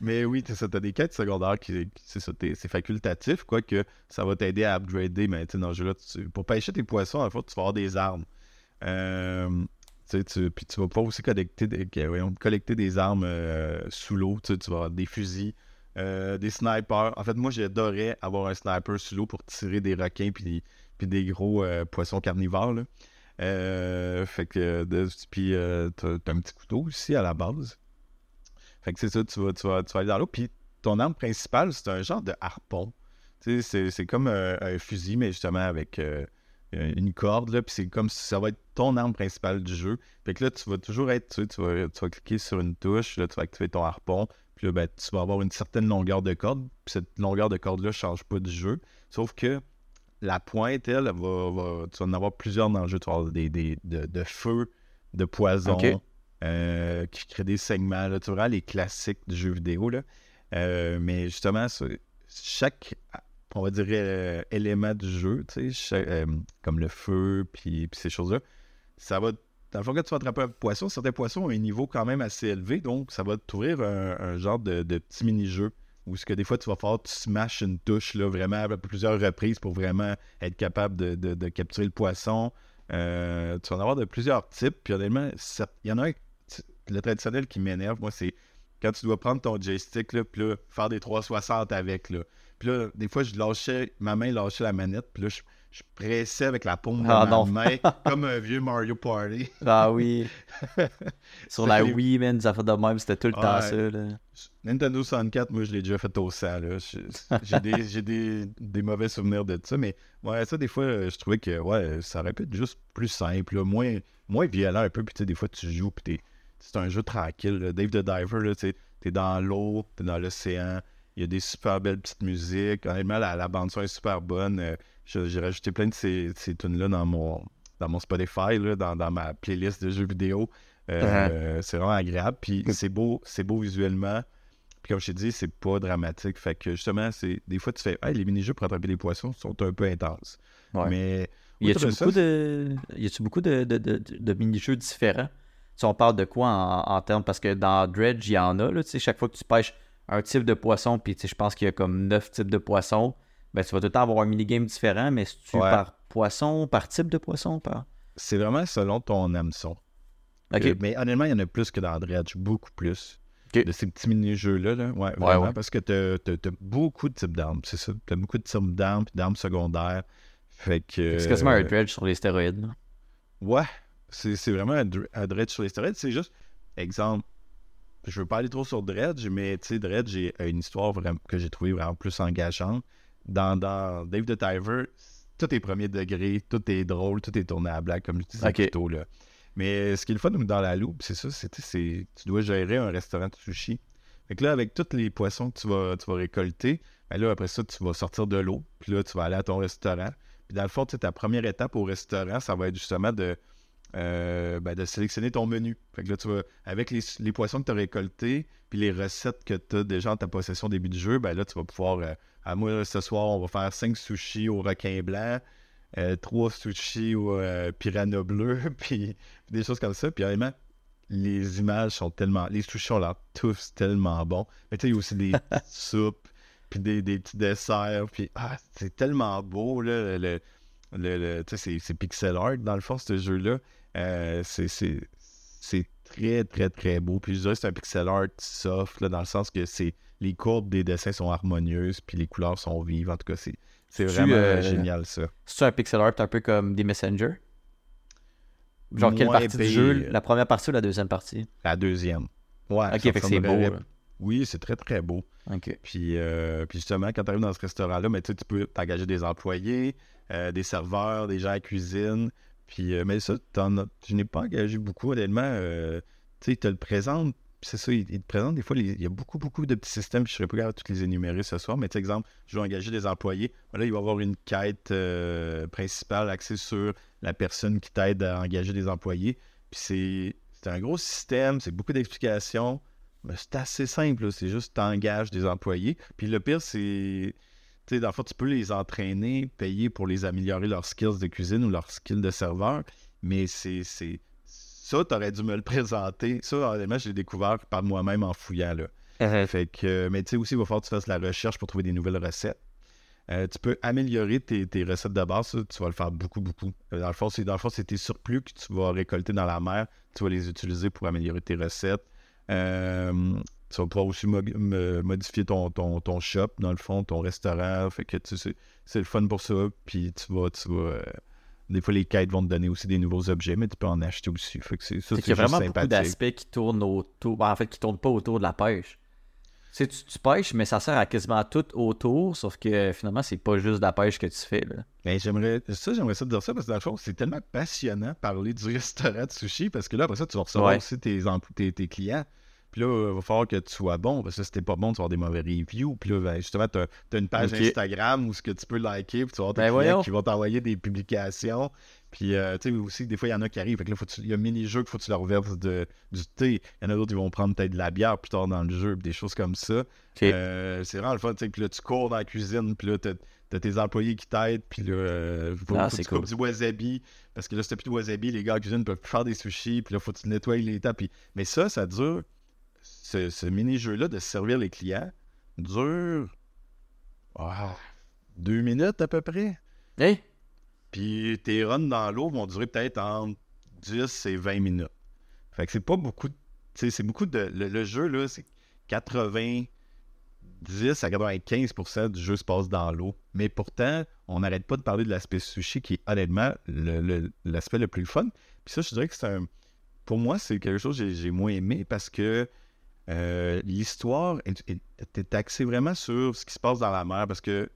Mais oui, t'as t'as des quêtes secondaires qui, c'est ça, c'est facultatif, quoique ça va t'aider à upgrader, mais tu dans jeu-là, tu- pour pêcher tes poissons, fait, tu vas avoir des armes. Euh, tu puis tu vas pouvoir aussi collecter des, que- collecter des armes euh, sous l'eau, tu vas avoir des fusils, euh, des snipers. En fait, moi, j'adorais avoir un sniper sous l'eau pour tirer des requins puis, des gros euh, poissons carnivores. Euh, fait que, puis t'as un petit couteau aussi à la base. Fait que c'est ça, tu vas, tu, vas, tu vas aller dans l'eau. Puis ton arme principale, c'est un genre de harpon. C'est- comme un, fusil, mais justement avec une corde. Là, puis c'est comme si ça va être ton arme principale du jeu. Fait que là, tu vas toujours être, tu, sais, vas, tu vas cliquer sur une touche, là, tu vas activer ton harpon. Puis là, ben, tu vas avoir une certaine longueur de corde. Puis cette longueur de corde-là ne change pas du jeu. Sauf que la pointe, elle, va, va- tu vas en avoir plusieurs dans le jeu. Tu vas avoir des, des- de, de feu, de poison, euh, qui créent des segments. Là. Tu vois les classiques du jeu vidéo. Là. Euh, mais justement, chaque, on va dire, euh, élément du jeu, tu sais, chaque- comme le feu, puis, puis ces choses-là, ça va. Dans le fond, quand tu vas attraper un poisson, certains poissons ont un niveau quand même assez élevé, donc ça va t'ouvrir un, un genre de, petit mini-jeu où ce que des fois tu vas falloir tu smashes une touche là, vraiment à plusieurs reprises pour vraiment être capable de, capturer le poisson. Euh, tu vas en avoir de plusieurs types, puis honnêtement, il y en a un, le traditionnel qui m'énerve, moi, c'est quand tu dois prendre ton joystick, là, puis là, faire des 360 avec, là. Puis là, des fois, je lâchais, ma main lâchait la manette, puis là, je, je pressais avec la paume de Ah, ma non. main, [laughs] comme un vieux Mario Party. Ah oui. [laughs] Sur Ça, la les- Wii, man, des affaires de même, c'était tout le temps ça. Là. Nintendo 64, moi, je l'ai déjà fait au sang. J'ai des, [laughs] j'ai des, des mauvais souvenirs de ça, mais ouais, ça, des fois, je trouvais que ouais, ça aurait pu être juste plus simple, là, moins, moins violent un peu. Puis, tu sais, des fois, tu joues, puis c'est un jeu tranquille. là. Dave the Diver, tu t'es dans l'eau, t'es dans l'océan. Il y a des super belles petites musiques. Honnêtement, la, la bande-son est super bonne. Euh, J'ai rajouté plein de ces, ces tunes-là dans mon, dans mon Spotify, là, dans, dans ma playlist de jeux vidéo. Euh, C'est vraiment agréable. Puis c'est beau, c'est beau visuellement. Puis comme je t'ai dit, c'est pas dramatique. Fait que justement, c'est des fois tu fais hey, les mini-jeux pour attraper les poissons sont un peu intenses. Ouais. Mais Y a-tu beaucoup de, beaucoup de, de, mini-jeux différents? Si on parle de quoi en, en termes, parce que dans Dredge, il y en a, là, chaque fois que tu pêches un type de poisson, puis je pense qu'il y a comme neuf types de poissons, ben tu vas tout le temps avoir un minigame différent, mais si tu Ouais. par poisson, par type de poisson, par... c'est vraiment selon ton hameçon. Ok. Euh, mais honnêtement, il y en a plus que dans Dredge, beaucoup plus. De ces petits mini-jeux-là. Là. Ouais, vraiment, ouais. parce que t'as as, beaucoup de types d'armes. C'est ça. T'as beaucoup de types d'armes puis d'armes secondaires. Fait que. C'est quasiment un euh, Dredge sur les stéroïdes. là. Ouais, c'est vraiment un, dr- un Dredge sur les stéroïdes. C'est juste, exemple, je veux pas aller trop sur Dredge, mais tu sais, Dredge a une histoire vraiment, que j'ai trouvé vraiment plus engageante. Dans, dans Dave the Diver, tout est premier degré, tout est drôle, tout est tourné à la blague, comme je disais Ok. plus tôt. Là. Mais ce qui est le fun dans la loupe, c'est ça, c'est tu dois gérer un restaurant de sushi. Fait que là, avec tous les poissons que tu vas, tu vas récolter, ben là, après ça, tu vas sortir de l'eau, puis là, tu vas aller à ton restaurant. Puis dans le fond, tu sais, ta première étape au restaurant, ça va être justement de, euh, ben, de sélectionner ton menu. Fait que là, tu vas, avec les, les poissons que tu as récoltés, puis les recettes que tu as déjà en ta possession au début du jeu, ben là, tu vas pouvoir. euh, à moi, ce soir, on va faire 5 sushis au requin blanc, 3 sushis au euh, piranha bleu, [laughs] puis des choses comme ça. Puis honnêtement, les images sont tellement. Les sushis ont l'air tous tellement bons. Mais tu sais, il y a aussi des [laughs] soupes, puis des, des petits desserts, puis ah, c'est tellement beau, là. Le, le- le- tu sais, c'est- pixel art, dans le fond, ce jeu-là. Euh, c'est- très, très, très beau. Puis je dirais que c'est un pixel art soft, là, dans le sens que c'est les courbes des dessins sont harmonieuses, puis les couleurs sont vives. En tout cas, c'est c'est Tu, vraiment euh, génial, ça. C'est un pixel art un peu comme des Messenger? Genre, quelle partie du jeu? La première partie ou la deuxième partie? La deuxième. Ouais, Ok, fait que c'est beau. là. Oui, c'est très, très beau. Puis, euh, puis justement, quand tu arrives dans ce restaurant-là, mais tu tu peux t'engager des employés, euh, des serveurs, des gens à la cuisine. Puis, euh, mais ça, t'en as- je n'ai pas engagé beaucoup, honnêtement. euh, tu sais, te le présentent. C'est ça, ils te présentent des fois, il y a beaucoup, beaucoup de petits systèmes. Puis je ne serais pas capable de tous les énumérer ce soir. Mais exemple, je veux engager des employés. Là, il va y avoir une quête euh, principale axée sur la personne qui t'aide à engager des employés. Puis c'est un gros système, c'est beaucoup d'explications. Mais c'est assez simple, c'est juste t'engages des employés. Puis le pire, c'est. Tu sais, dans le fond, tu peux les entraîner, payer pour les améliorer leurs skills de cuisine ou leurs skills de serveur. Mais c'est. Ça, t'aurais dû me le présenter. Ça, honnêtement, je l'ai découvert par moi-même en fouillant. Là. Fait que, mais tu sais aussi, il va falloir que tu fasses la recherche pour trouver des nouvelles recettes. Euh, tu peux améliorer tes, tes recettes de base, ça, tu vas le faire beaucoup, beaucoup. Euh, Dans le fond, c'est dans le fond, c'est tes surplus que tu vas récolter dans la mer. Tu vas les utiliser pour améliorer tes recettes. Euh, tu vas pouvoir aussi mo- modifier ton, ton, ton shop, dans le fond, ton restaurant. Fait que tu sais, c'est le fun pour ça. Puis tu vas, tu vas. Des fois, les quêtes vont te donner aussi des nouveaux objets, mais tu peux en acheter aussi. Fait que c'est ça, C'est qu'il y a vraiment beaucoup d'aspects qui tournent autour. ben, en fait, qui tournent pas autour de la pêche. Tu sais, tu, tu pêches, mais ça sert à quasiment tout autour, sauf que finalement, c'est pas juste de la pêche que tu fais. Là. Mais j'aimerais ça, j'aimerais ça te dire ça parce que dans le fond, c'est tellement passionnant parler du [laughs] restaurant de sushi parce que là, après ça, tu vas recevoir Ouais. aussi tes, tes clients. Puis là, il va falloir que tu sois bon parce que si t'es pas bon, tu vas avoir des mauvais reviews. Puis là, ben, justement, tu as, une page. Instagram où ce que tu peux liker, puis tu vas avoir tes Ben clients qui vont t'envoyer des publications. Puis, euh, tu sais, aussi, des fois, il y en a qui arrivent. Fait que là, faut que tu- il y a un mini-jeu qu'il faut que tu leur verses de, du thé. Il y en a d'autres qui vont prendre peut-être de la bière plus tard dans le jeu, des choses comme ça. Euh, c'est vraiment le fun, tu sais. Puis là, tu cours dans la cuisine, puis là, t'as tes employés qui t'aident, puis là, euh, faut, Ah, faut tu coupes cool. du wasabi, parce que là, si t'as plus de wasabi, les gars en cuisine peuvent plus faire des sushis, puis là, faut que tu nettoies les tables. puis- Mais ça, ça dure, ce, ce mini-jeu-là de servir les clients, dure deux minutes à peu près. Hey! Puis tes runs dans l'eau vont durer peut-être entre 10 et 20 minutes. Fait que c'est pas beaucoup. c'est beaucoup de. Le, le jeu, là, c'est 90 10 à 95% du jeu se passe dans l'eau. Mais pourtant, on n'arrête pas de parler de l'aspect sushi qui est honnêtement l'aspect le, plus fun. Puis ça, je dirais que c'est un. Pour moi, c'est quelque chose que j'ai moins aimé parce que euh, l'histoire est, axée vraiment sur ce qui se passe dans la mer parce que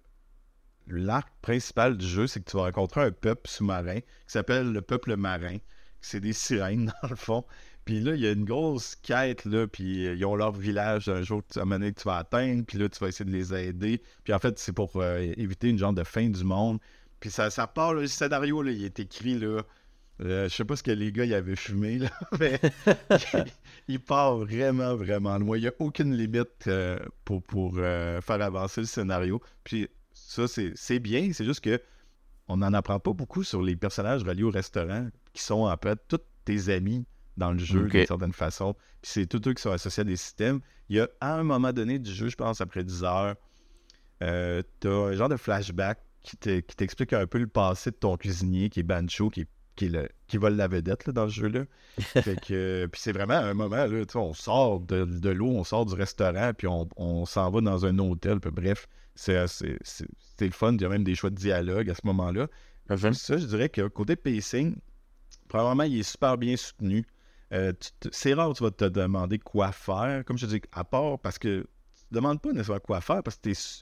l'arc principal du jeu, c'est que tu vas rencontrer un peuple sous-marin qui s'appelle le peuple marin. C'est des sirènes, [laughs] dans le fond. Puis là, il y a une grosse quête, là, puis euh, ils ont leur village un jour, à un que tu vas atteindre, puis là, tu vas essayer de les aider. Puis en fait, c'est pour euh, éviter une genre de fin du monde. Puis ça, ça part, le scénario, là, il est écrit, là, euh, je sais pas ce que les gars y avaient fumé, là, [laughs] mais [laughs] il part vraiment, vraiment loin. Il n'y a aucune limite pour, pour faire avancer le scénario. Puis ça, c'est bien, c'est juste que on n'en apprend pas beaucoup sur les personnages reliés au restaurant, qui sont en fait tous tes amis dans le jeu d'une certaine façon. Puis c'est tous eux qui sont associés à des systèmes. Il y a à un moment donné du jeu, je pense après 10 heures, euh, tu as un genre de flashback qui t'explique un peu le passé de ton cuisinier qui est Bancho, qui, qui, le, qui vole la vedette dans ce jeu-là. [laughs] puis c'est vraiment un moment, là, on sort de, de l'eau, on sort du restaurant, puis on, s'en va dans un hôtel. Puis bref, c'est le fun. Il y a même des choix de dialogue à ce moment-là. Ça, je dirais que côté pacing, probablement, il est super bien soutenu. Euh, c'est rare que tu vas te demander quoi faire. Comme je te dis, à part parce que tu ne demandes pas nécessairement quoi faire parce que tu es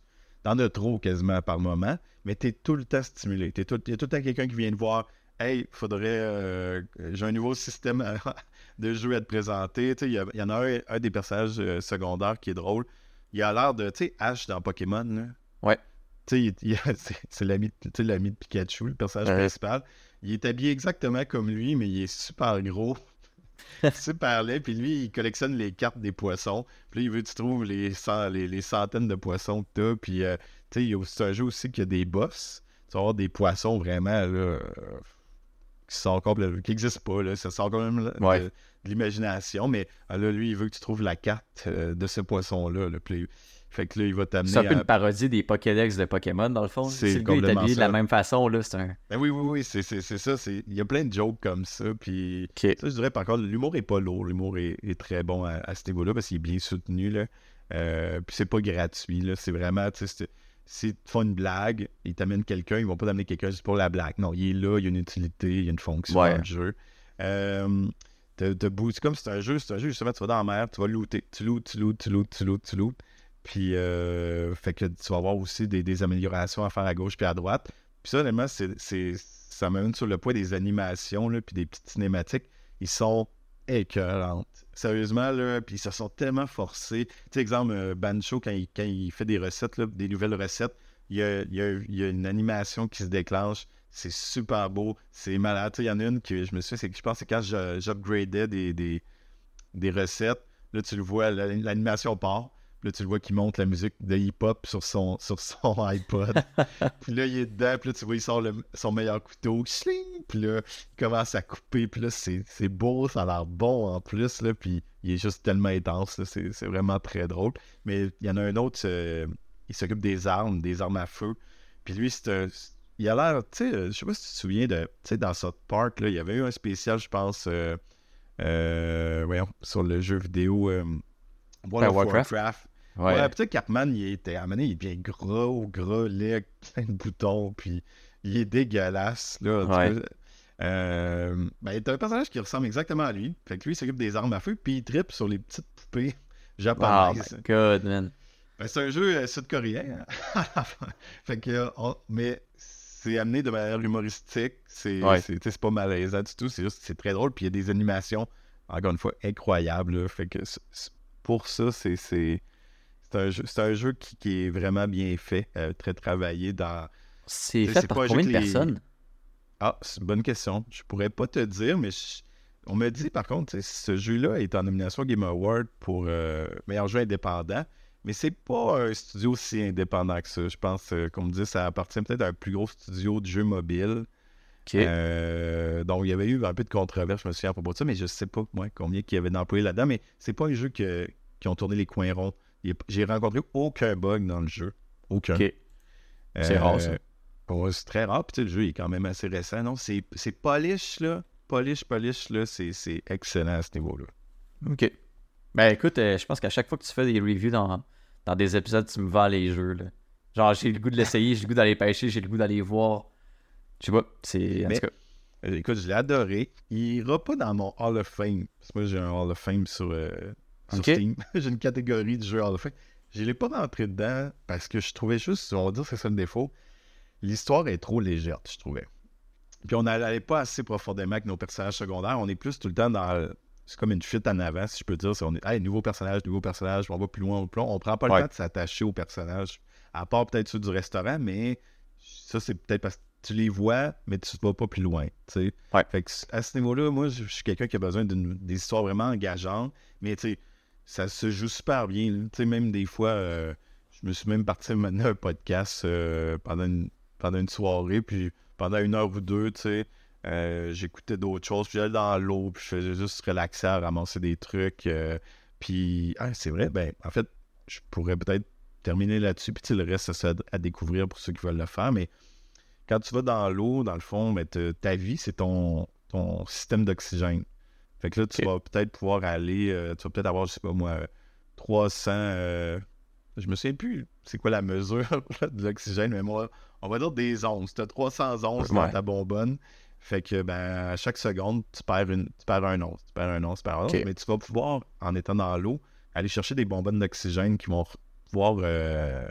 dans trop quasiment par moment, mais tu es tout le temps stimulé. Il y a tout le temps quelqu'un qui vient te voir. Hey, faudrait. Euh, j'ai un nouveau système [laughs] de jeu à te présenter. Il y, en a un, des personnages euh, secondaires qui est drôle. Il a l'air de. Tu sais, Ash dans Pokémon. Là. Ouais. Tu sais, [laughs] c'est l'ami de Pikachu, le personnage principal. Il est habillé exactement comme lui, mais il est super gros. [laughs] super laid. Puis lui, il collectionne les cartes des poissons. Puis là, il veut que tu trouves les, les, centaines de poissons que tu as. Puis, euh, tu sais, c'est un jeu aussi qui a des boss. Tu vas avoir des poissons vraiment, là, euh, qui complètement, qui n'existent pas, là. Ça sort quand même de, l'imagination. Mais là, lui, il veut que tu trouves la carte euh, de ce poisson-là. Là. Fait que là, il va t'amener. C'est un peu une parodie des Pokédex de Pokémon, dans le fond. C'est le gars est habillé de la même façon, là. C'est un. Ben oui, oui, oui, c'est ça. Il y a plein de jokes comme ça. Puis ça, je dirais, par contre, l'humour est pas lourd. L'humour est, très bon à, ce niveau-là parce qu'il est bien soutenu, là. Euh, puis c'est pas gratuit, là. C'est vraiment, tu sais, si tu fais une blague, ils t'amènent quelqu'un, ils vont pas t'amener quelqu'un juste pour la blague. Non, il est là, il y a une utilité, il y a une fonction dans le jeu. Euh, c'est comme c'est un jeu, c'est un jeu, justement, tu vas dans la mer, tu vas looter. Tu lootes, tu lootes, tu lootes, tu lootes, tu lootes. Puis, euh, fait que tu vas avoir aussi des, améliorations à faire à gauche puis à droite. Puis ça, honnêtement, c'est, ça m'amène sur le point des animations, là, puis des petites cinématiques. Ils sont écœurantes. Sérieusement, là, puis ils se sont tellement forcés. Tu sais, exemple, euh, Bancho, quand il, fait des recettes, là, des nouvelles recettes, il y, a, une animation qui se déclenche. C'est super beau. C'est malade. Il y en a une que je me fait, je pense que c'est quand j'upgradais des, des recettes. Là, tu le vois, l'animation part. Là, tu le vois qui monte la musique de hip-hop sur son, sur son [laughs] iPod. puis là, il est dedans. Puis là, tu vois, il sort son meilleur couteau. Puis là, il commence à couper. Puis là, c'est beau. Ça a l'air bon en plus. Là, puis il est juste tellement intense. C'est vraiment très drôle. Mais il y en a un autre. Euh, il s'occupe des armes, des armes à feu. Puis lui, c'est un. Il a l'air. Tu sais, je sais pas si tu te souviens de. Tu sais, dans South Park, là, il y avait eu un spécial, je pense. Euh, euh, voyons, sur le jeu vidéo. World of Warcraft Ouais, ouais Cartman, il était amené, il est bien gros, gros, laid, [laughs] plein de boutons, puis il est dégueulasse, là. Ouais. Euh, ben, t'as un personnage qui ressemble exactement à lui. Fait que lui, il s'occupe des armes à feu, puis il tripe sur les petites poupées [laughs] japonaises. Oh my god, man. Ben, c'est un jeu euh, sud-coréen. Hein. [laughs] fait que, mais c'est amené de manière humoristique. C'est ouais. pas malaisant du tout. C'est juste c'est très drôle. Puis il y a des animations, encore une fois, incroyables. Fait que pour ça, c'est c'est un jeu, qui, est vraiment bien fait, euh, très travaillé dans. C'est fait par combien de personnes? Ah, c'est une bonne question. Je pourrais pas te dire, mais on me dit par contre, ce jeu-là est en nomination Game Award pour euh, meilleur jeu indépendant, mais c'est pas un studio si indépendant que ça. Je pense, euh, comme dit, ça appartient peut-être à un plus gros studio de jeux mobile. donc, il y avait eu un peu de controverse, je me souviens à propos de ça, mais je sais pas moi combien il y avait d'employés là-dedans, mais c'est pas un jeu qui ont tourné les coins ronds. J'ai rencontré aucun bug dans le jeu. Aucun. C'est rare, ça. Euh, c'est très rare. Puis le jeu est quand même assez récent. Non, c'est polish, là. Polish, polish, là. C'est excellent à ce niveau-là. OK. Ben écoute, euh, je pense qu'à chaque fois que tu fais des reviews dans, dans des épisodes, tu me vends les jeux. Là. Genre, j'ai le goût de l'essayer, j'ai le goût d'aller pêcher, j'ai le goût d'aller voir. Je sais pas, c'est. En Mais- tout cas, Euh, Écoute, je l'ai adoré. Il ira pas dans mon Hall of Fame. Parce que moi, j'ai un Hall of Fame sur, euh, sur. Steam. [laughs] j'ai une catégorie de jeux Hall of Fame. Je l'ai pas rentré dedans parce que je trouvais juste, on va dire que c'est ça le défaut, l'histoire est trop légère, je trouvais. Puis on n'allait pas assez profondément avec nos personnages secondaires. On est plus tout le temps dans... C'est comme une fuite en avant, si je peux dire. On est, hey, nouveau personnage, nouveau personnage, on va plus loin, plus loin. On prend pas le Ouais. temps de s'attacher aux personnages. À part peut-être ceux du restaurant, mais ça, c'est peut-être parce que tu les vois, mais tu vas pas plus loin. tu sais. Ouais. Fait que à ce niveau-là, moi, je je suis quelqu'un qui a besoin d'une des histoires vraiment engageantes, mais tu sais, ça se joue super bien. Tu sais, même des fois, euh, je me suis même parti [laughs] mener un podcast euh, pendant, une, pendant une soirée, puis pendant une heure ou deux, tu sais, euh, j'écoutais d'autres choses, puis j'allais dans l'eau, puis je faisais juste relaxer à ramasser des trucs. puis, ah, c'est vrai, ben, en fait, je pourrais peut-être terminer là-dessus, puis le reste, ça, à, découvrir pour ceux qui veulent le faire, mais quand tu vas dans l'eau, dans le fond, ben, ta vie, c'est ton, ton système d'oxygène. Fait que là, tu vas peut-être pouvoir aller, euh, tu vas peut-être avoir, je sais pas moi, euh, 300, euh, je me souviens plus c'est quoi la mesure [laughs] de l'oxygène, mais moi, on va dire des onces. Tu as 300 onces dans ta bonbonne. Fait que, ben, à chaque seconde, tu perds, une, tu perds un once, tu perds un once, tu perds un once, mais tu vas pouvoir, en étant dans l'eau, aller chercher des bonbonnes d'oxygène qui vont pouvoir euh,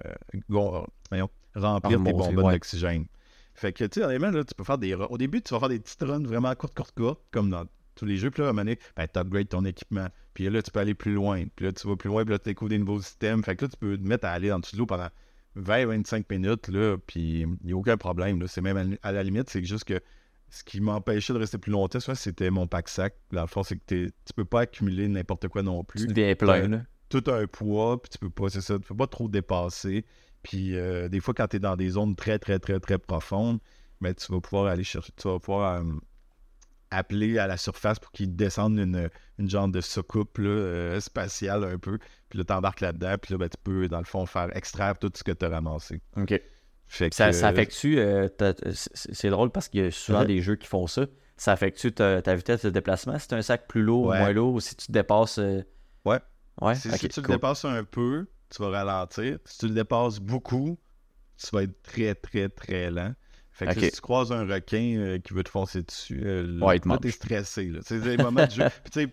voyons, remplir tes bonbonnes ouais. d'oxygène. Fait que, tu sais, là, tu peux faire des. Au début, tu vas faire des petites runs vraiment courtes, courtes, courtes, comme dans tous les jeux. Puis là, à un moment donné, ben, tu upgrades ton équipement. Puis là, tu peux aller plus loin. Puis là, tu vas plus loin. Puis là, tu découvres des nouveaux systèmes. Fait que là, tu peux te mettre à aller dessous de l'eau pendant 20-25 minutes. Là, puis il n'y a aucun problème. là. C'est même à, à la limite, c'est juste que ce qui m'empêchait de rester plus longtemps, soit c'était mon pack-sac. Dans le fond, c'est que tu peux pas accumuler n'importe quoi non plus tu deviens plein, là. tout un poids, puis tu peux pas, c'est ça, tu peux pas trop dépasser. Puis euh, des fois, quand tu es dans des zones très, très, très, très profondes, ben, tu vas pouvoir aller chercher, tu vas pouvoir euh, appeler à la surface pour qu'ils descendent une, une genre de soucoupe là, euh, spatiale un peu. Puis là, t'embarques là-dedans, puis là, ben, tu peux, dans le fond, faire extraire tout ce que tu as ramassé. Ok. Fait que, Ça, ça euh, affecte-tu. euh, ta- c'est drôle parce qu'il y a souvent Mhm. des jeux qui font ça. Ça affecte-tu ta, ta vitesse de déplacement? Si tu un sac plus lourd Ouais. ou moins lourd ou si tu te dépasses. euh, Ouais. Ouais, si, tu cool. le dépasses un peu, tu vas ralentir. Si tu le dépasses beaucoup, tu vas être très, très, très lent. Fait que si tu croises un requin euh, qui veut te foncer dessus, euh, Ouais, il là, t'es stressé. C'est des moments de jeu. [laughs] Puis tu sais,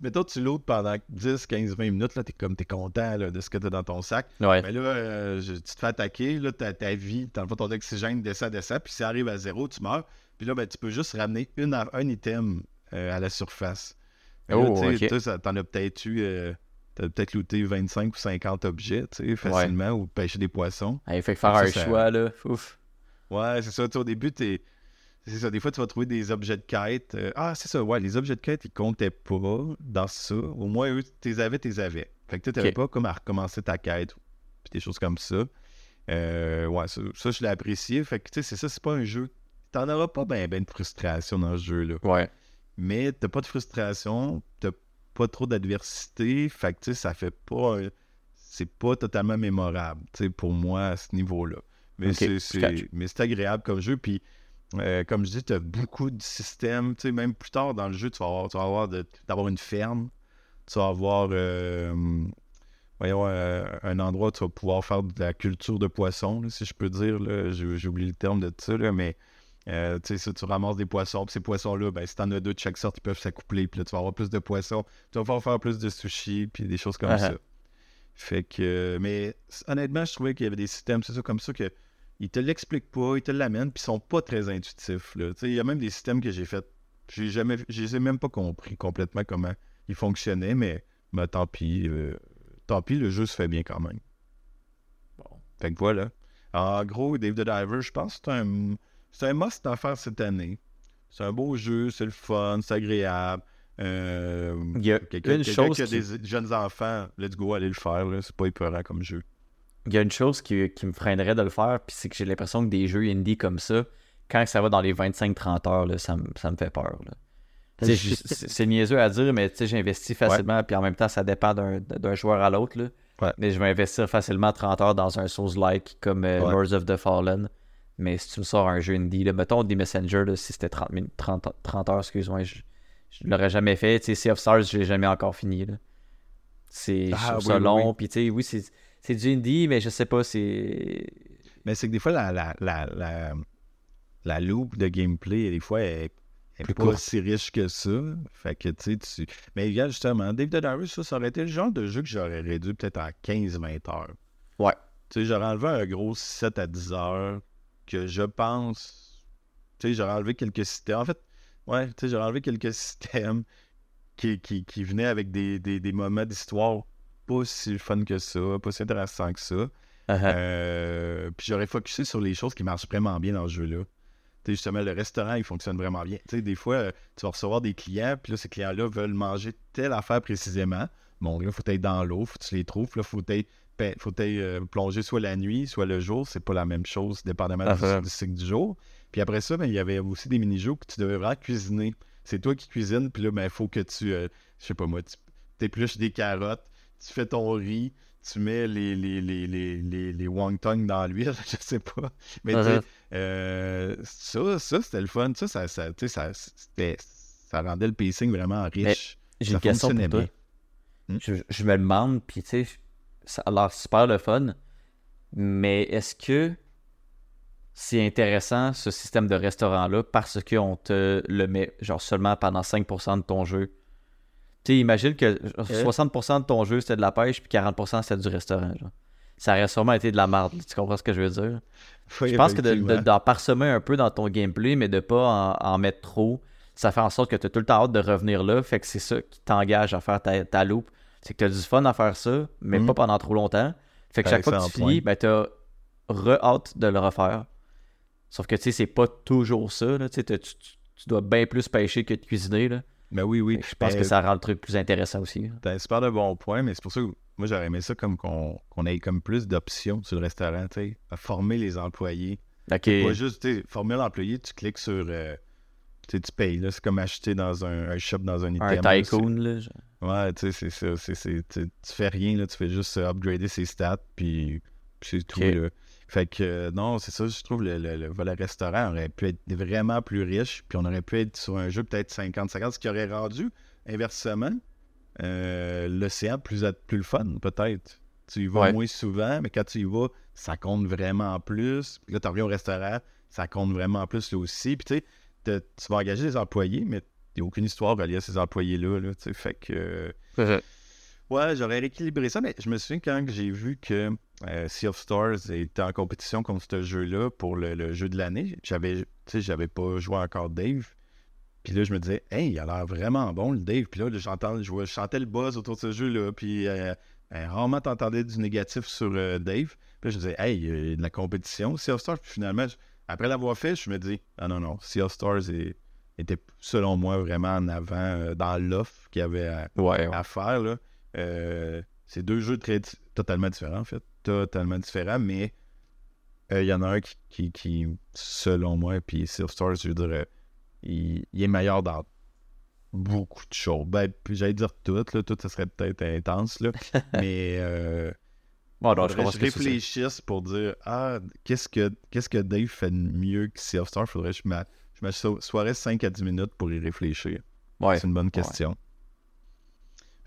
mettons, tu l'autres pendant 10, 15, 20 minutes, là, t'es comme, t'es content là, de ce que t'as dans ton sac. Ouais. Mais là, euh, je- tu te fais attaquer, là, ta, ta vie, fond, ton oxygène descend, descend, puis si ça arrive à zéro, tu meurs. Puis là, ben, tu peux juste ramener une, un item euh, à la surface. Mais là, Oh, tu sais, ok. toi, ça- t'en as peut-être eu, euh, t'as peut-être looté 25 ou 50 objets, tu sais, facilement, ou pêcher des poissons. Hey, fait faire Ça, un ça- choix, là. Ouf. Ouais, c'est ça, tu au début, t'es... C'est ça, des fois, tu vas trouver des objets de quête. euh, Ah, c'est ça, ouais, les objets de quête, ils comptaient pas dans ça. Au moins, eux, tu les avais, tu les avais. Fait que tu n'avais pas comme à recommencer ta quête, puis des choses comme ça. Euh, ouais, ça, ça, je l'ai apprécié. Fait que, tu sais, c'est ça, c'est pas un jeu. T'en auras pas ben, ben de frustration dans ce jeu-là. Ouais. Mais t'as pas de frustration, t'as pas trop d'adversité. Fait que, tu sais, ça fait pas... C'est pas totalement mémorable, tu sais, pour moi, à ce niveau-là. Mais c'est- agréable comme jeu. Puis, euh, comme je dis, tu as beaucoup de systèmes. Tu sais, même plus tard dans le jeu, tu vas avoir, tu vas avoir de- une ferme. Tu vas avoir euh, voyons, euh, un endroit où tu vas pouvoir faire de la culture de poissons, là, si je peux dire. J'ai oublié le terme de ça, là, mais euh, tu sais, ça, tu ramasses des poissons. Puis ces poissons-là, ben, si tu en as deux de chaque sorte, ils peuvent s'accoupler. Puis là, tu vas avoir plus de poissons. Tu vas pouvoir faire plus de sushi, puis des choses comme Uh-huh. ça. Fait que, mais honnêtement, je trouvais qu'il y avait des systèmes, c'est ça, comme ça, que ils te l'expliquent pas, ils te l'amènent, puis ils sont pas très intuitifs. là. Tu sais, Il y a même des systèmes que j'ai fait, j'ai jamais, je les ai même pas compris complètement comment ils fonctionnaient, mais ben, tant pis, euh, tant pis, le jeu se fait bien quand même. Bon. Fait que voilà. En gros, Dave the Diver, je pense que c'est un, c'est un must à faire cette année. C'est un beau jeu, c'est le fun, c'est agréable. Euh, Il y a quelqu'un une quelqu'un chose qui a qui- des jeunes enfants, let's go, allez le faire. là. C'est pas épeurant comme jeu. Il y a une chose qui, qui me freinerait de le faire, puis c'est que j'ai l'impression que des jeux indie comme ça, quand ça va dans les 25-30 heures, là, ça, me, ça me fait peur. c'est niaiseux à dire, mais tu sais, j'investis facilement, puis en même temps, ça dépend d'un joueur à l'autre. Ouais. Mais je vais investir facilement 30 heures dans un Souls-like comme euh, Ouais. Lords of the Fallen. Mais si tu me sors un jeu indie, là, mettons des Messenger, là, si c'était 30, minutes- 30, 30 heures, excuse-moi, je, je l'aurais jamais fait. Tu sais, Sea of Stars, je l'ai jamais encore fini. C'est, Ah, ça long, oui. puis tu sais, oui, c'est c'est du indie, mais je sais pas, c'est. Mais c'est que des fois, la, la, la, la, la loupe de gameplay, des fois, elle est Plus pas si riche que ça. Fait que, tu sais, tu... Mais regarde, justement, Dave Diver, ça, ça aurait été le genre de jeu que j'aurais réduit peut-être à 15-20 heures. Ouais. Tu sais, j'aurais enlevé un gros 7 à 10 heures que je pense... Tu sais, j'aurais enlevé quelques systèmes. En fait, ouais, tu sais, j'aurais enlevé quelques [laughs] systèmes qui, qui, qui venaient avec des, des, des moments d'histoire pas si fun que ça, pas si intéressants que ça. Uh-huh. Euh, puis j'aurais focusé sur les choses qui marchent vraiment bien dans ce jeu-là. Tu justement, le restaurant, il fonctionne vraiment bien. Tu sais, des fois, euh, tu vas recevoir des clients, puis là, ces clients-là veulent manger telle affaire précisément. Bon, là, faut être dans l'eau, faut que tu les trouves. Là, faut être faut euh, plonger soit la nuit, soit le jour. C'est pas la même chose, dépendamment du- du, cycle du jour. Puis après ça, ben, il y avait aussi des mini-jeux que tu devais vraiment cuisiner. C'est toi qui cuisines, puis là, ben, il faut que tu, euh, je sais pas moi, tu épluches des carottes, tu fais ton riz, tu mets les, les, les, les, les, dans l'huile, [laughs] je sais pas. Mais euh, ça, ça c'était le fun. Ça, ça, ça, ça, rendait le pacing vraiment riche. J'ai une question pour toi. Hmm? Je, je me demande, puis tu sais, ça a l'air super le fun, mais est-ce que c'est intéressant ce système de restaurant-là parce qu'on te le met genre seulement pendant 5% de ton jeu? Tu sais, imagine que genre, 60% de ton jeu c'était de la pêche, puis 40% c'était du restaurant. genre. Ça aurait sûrement été de la merde. Tu comprends ce que je veux dire? Oui, Je pense que de- de- d'en parsemer un peu dans ton gameplay, mais de pas en, en mettre trop, ça fait en sorte que tu as tout le temps hâte de revenir là. Fait que c'est ça qui t'engage à faire ta, ta loupe. C'est que tu as du fun à faire ça, mais Mhm. pas pendant trop longtemps. Fait que chaque fois que tu finis, ben, tu as re-hâte de le refaire. Sauf que tu sais, c'est pas toujours ça. là. Tu- tu dois bien plus pêcher que de cuisiner. Là. Ben oui, oui. Je pense Ben, que ça rend le truc plus intéressant aussi. T'as un super de bon point, mais c'est pour ça que moi j'aurais aimé ça comme qu'on qu'on ait comme plus d'options sur le restaurant, tu sais, à former les employés. Ok. Pas juste, tu former l'employé, tu cliques sur. euh, tu payes, là. C'est comme acheter dans un, un shop dans un item. Un tycoon. Là, Ouais, tu sais, c'est ça. c'est- c'est- Tu fais rien, là. Tu fais juste upgrader ses stats, puis c'est tout, Ok. là. Fait que, euh, non, c'est ça, je trouve, le, le, le volet restaurant aurait pu être vraiment plus riche, puis on aurait pu être sur un jeu peut-être 50-50, ce qui aurait rendu, inversement, euh, l'océan plus, plus le fun, peut-être. Tu y vas Ouais. moins souvent, mais quand tu y vas, ça compte vraiment plus. Puis là, tu reviens au restaurant, ça compte vraiment plus là aussi. Puis tu sais, tu vas engager des employés, mais il n'y a aucune histoire reliée à ces employés-là. Là, fait que. euh, Ouais, j'aurais rééquilibré ça, mais je me souviens quand j'ai vu que euh, Sea of Stars était en compétition contre ce jeu-là pour le, le jeu de l'année. J'avais, tu sais, j'avais pas joué encore Dave. Puis là, je me disais, hey, il a l'air vraiment bon, le Dave. Puis là, j'entends, je, chantais le buzz autour de ce jeu-là. Puis euh, euh, rarement t'entendais du négatif sur euh, Dave. Puis là, je me disais, hey, il y a de la compétition, Sea of Stars. Puis finalement, je- après l'avoir fait, je me dis, ah non, non, Sea of Stars est- était, selon moi, vraiment en avant euh, dans l'offre qu'il y avait à, Ouais, ouais. à faire. Là. C'est deux jeux très totalement différents, en fait. Totalement différents, mais euh, il y en a un qui, qui, qui, selon moi, puis Sea of Stars, je veux dire, euh, il, il est meilleur dans beaucoup de choses. Ben, puis j'allais dire tout, là, tout, ça serait peut-être intense, là, [laughs] mais euh, Bon, je je réfléchisse pour dire, ah, qu'est-ce que, qu'est-ce que Dave fait de mieux que Sea of Stars? Faudrait que je me, soirée 5 à 10 minutes pour y réfléchir. Ouais. C'est une bonne question.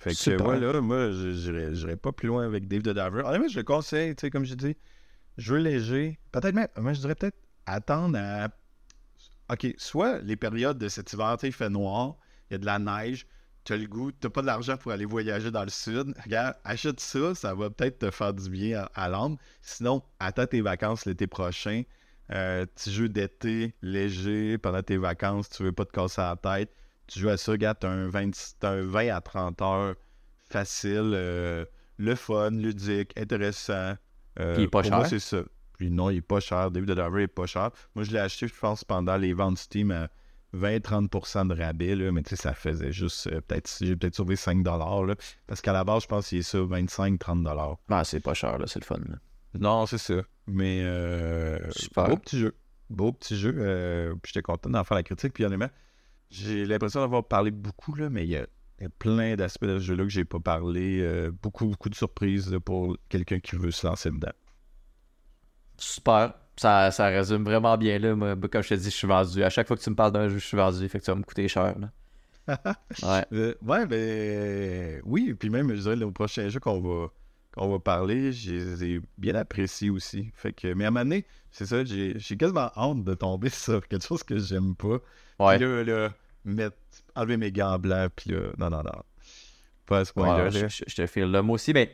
Fait que Super. voilà, moi, je- j'irais pas plus loin avec Dave the Diver. Honnêtement, je le conseille, tu sais, comme je dis, jeu léger. Peut-être même, moi, je dirais peut-être attendre à. Ok, soit les périodes de cet hiver, tu sais, il fait noir, il y a de la neige, tu as le goût, tu pas de l'argent pour aller voyager dans le sud. Regarde, achète ça, ça va peut-être te faire du bien à, à l'âme. Sinon, attends tes vacances l'été prochain. Euh, petit jeu d'été léger pendant tes vacances, tu veux pas te casser la tête. Tu joues à ça, regarde, t'as un 20, t'as un 20 à 30 heures facile, euh, le fun, ludique, intéressant. Euh, Puis il est pas pour moi, cher? c'est ça. Puis non, il est pas cher. David the Diver est pas cher. Moi, je l'ai acheté, je pense, pendant les ventes Steam à 20-30% de rabais, là, mais tu sais, ça faisait juste, euh, peut-être, j'ai peut-être sauvé 5$, là, parce qu'à la base, je pense qu'il est ça, 25-30$. Ah, c'est pas cher, là, c'est le fun. là. Non, c'est ça. Mais euh, Super. beau petit jeu. Beau petit jeu. puis j'étais content d'en faire la critique. Puis honnêtement, j'ai l'impression d'avoir parlé beaucoup, là, mais il y a, il y a plein d'aspects de ce jeu-là que j'ai pas parlé. euh, beaucoup, beaucoup de surprises là, pour quelqu'un qui veut se lancer dedans. Super. Ça, ça résume vraiment bien là. Moi, comme je te dis, je suis vendu. À chaque fois que tu me parles d'un jeu, je suis vendu. Fait que ça va me coûter cher. Là. [laughs] Ouais. Euh, ouais, ben oui, puis même, je dirais, le prochain jeu qu'on va, qu'on va parler, je les ai bien appréciés aussi. Fait que, mais à un moment donné, c'est ça, j'ai j'ai quasiment honte de tomber [laughs] sur quelque chose que j'aime pas. Ouais. Puis là, là, mettre, enlever mes gants blancs, puis là, non, non, non. Pas à ce point-là. Ouais, je, te file là. Moi aussi, ben,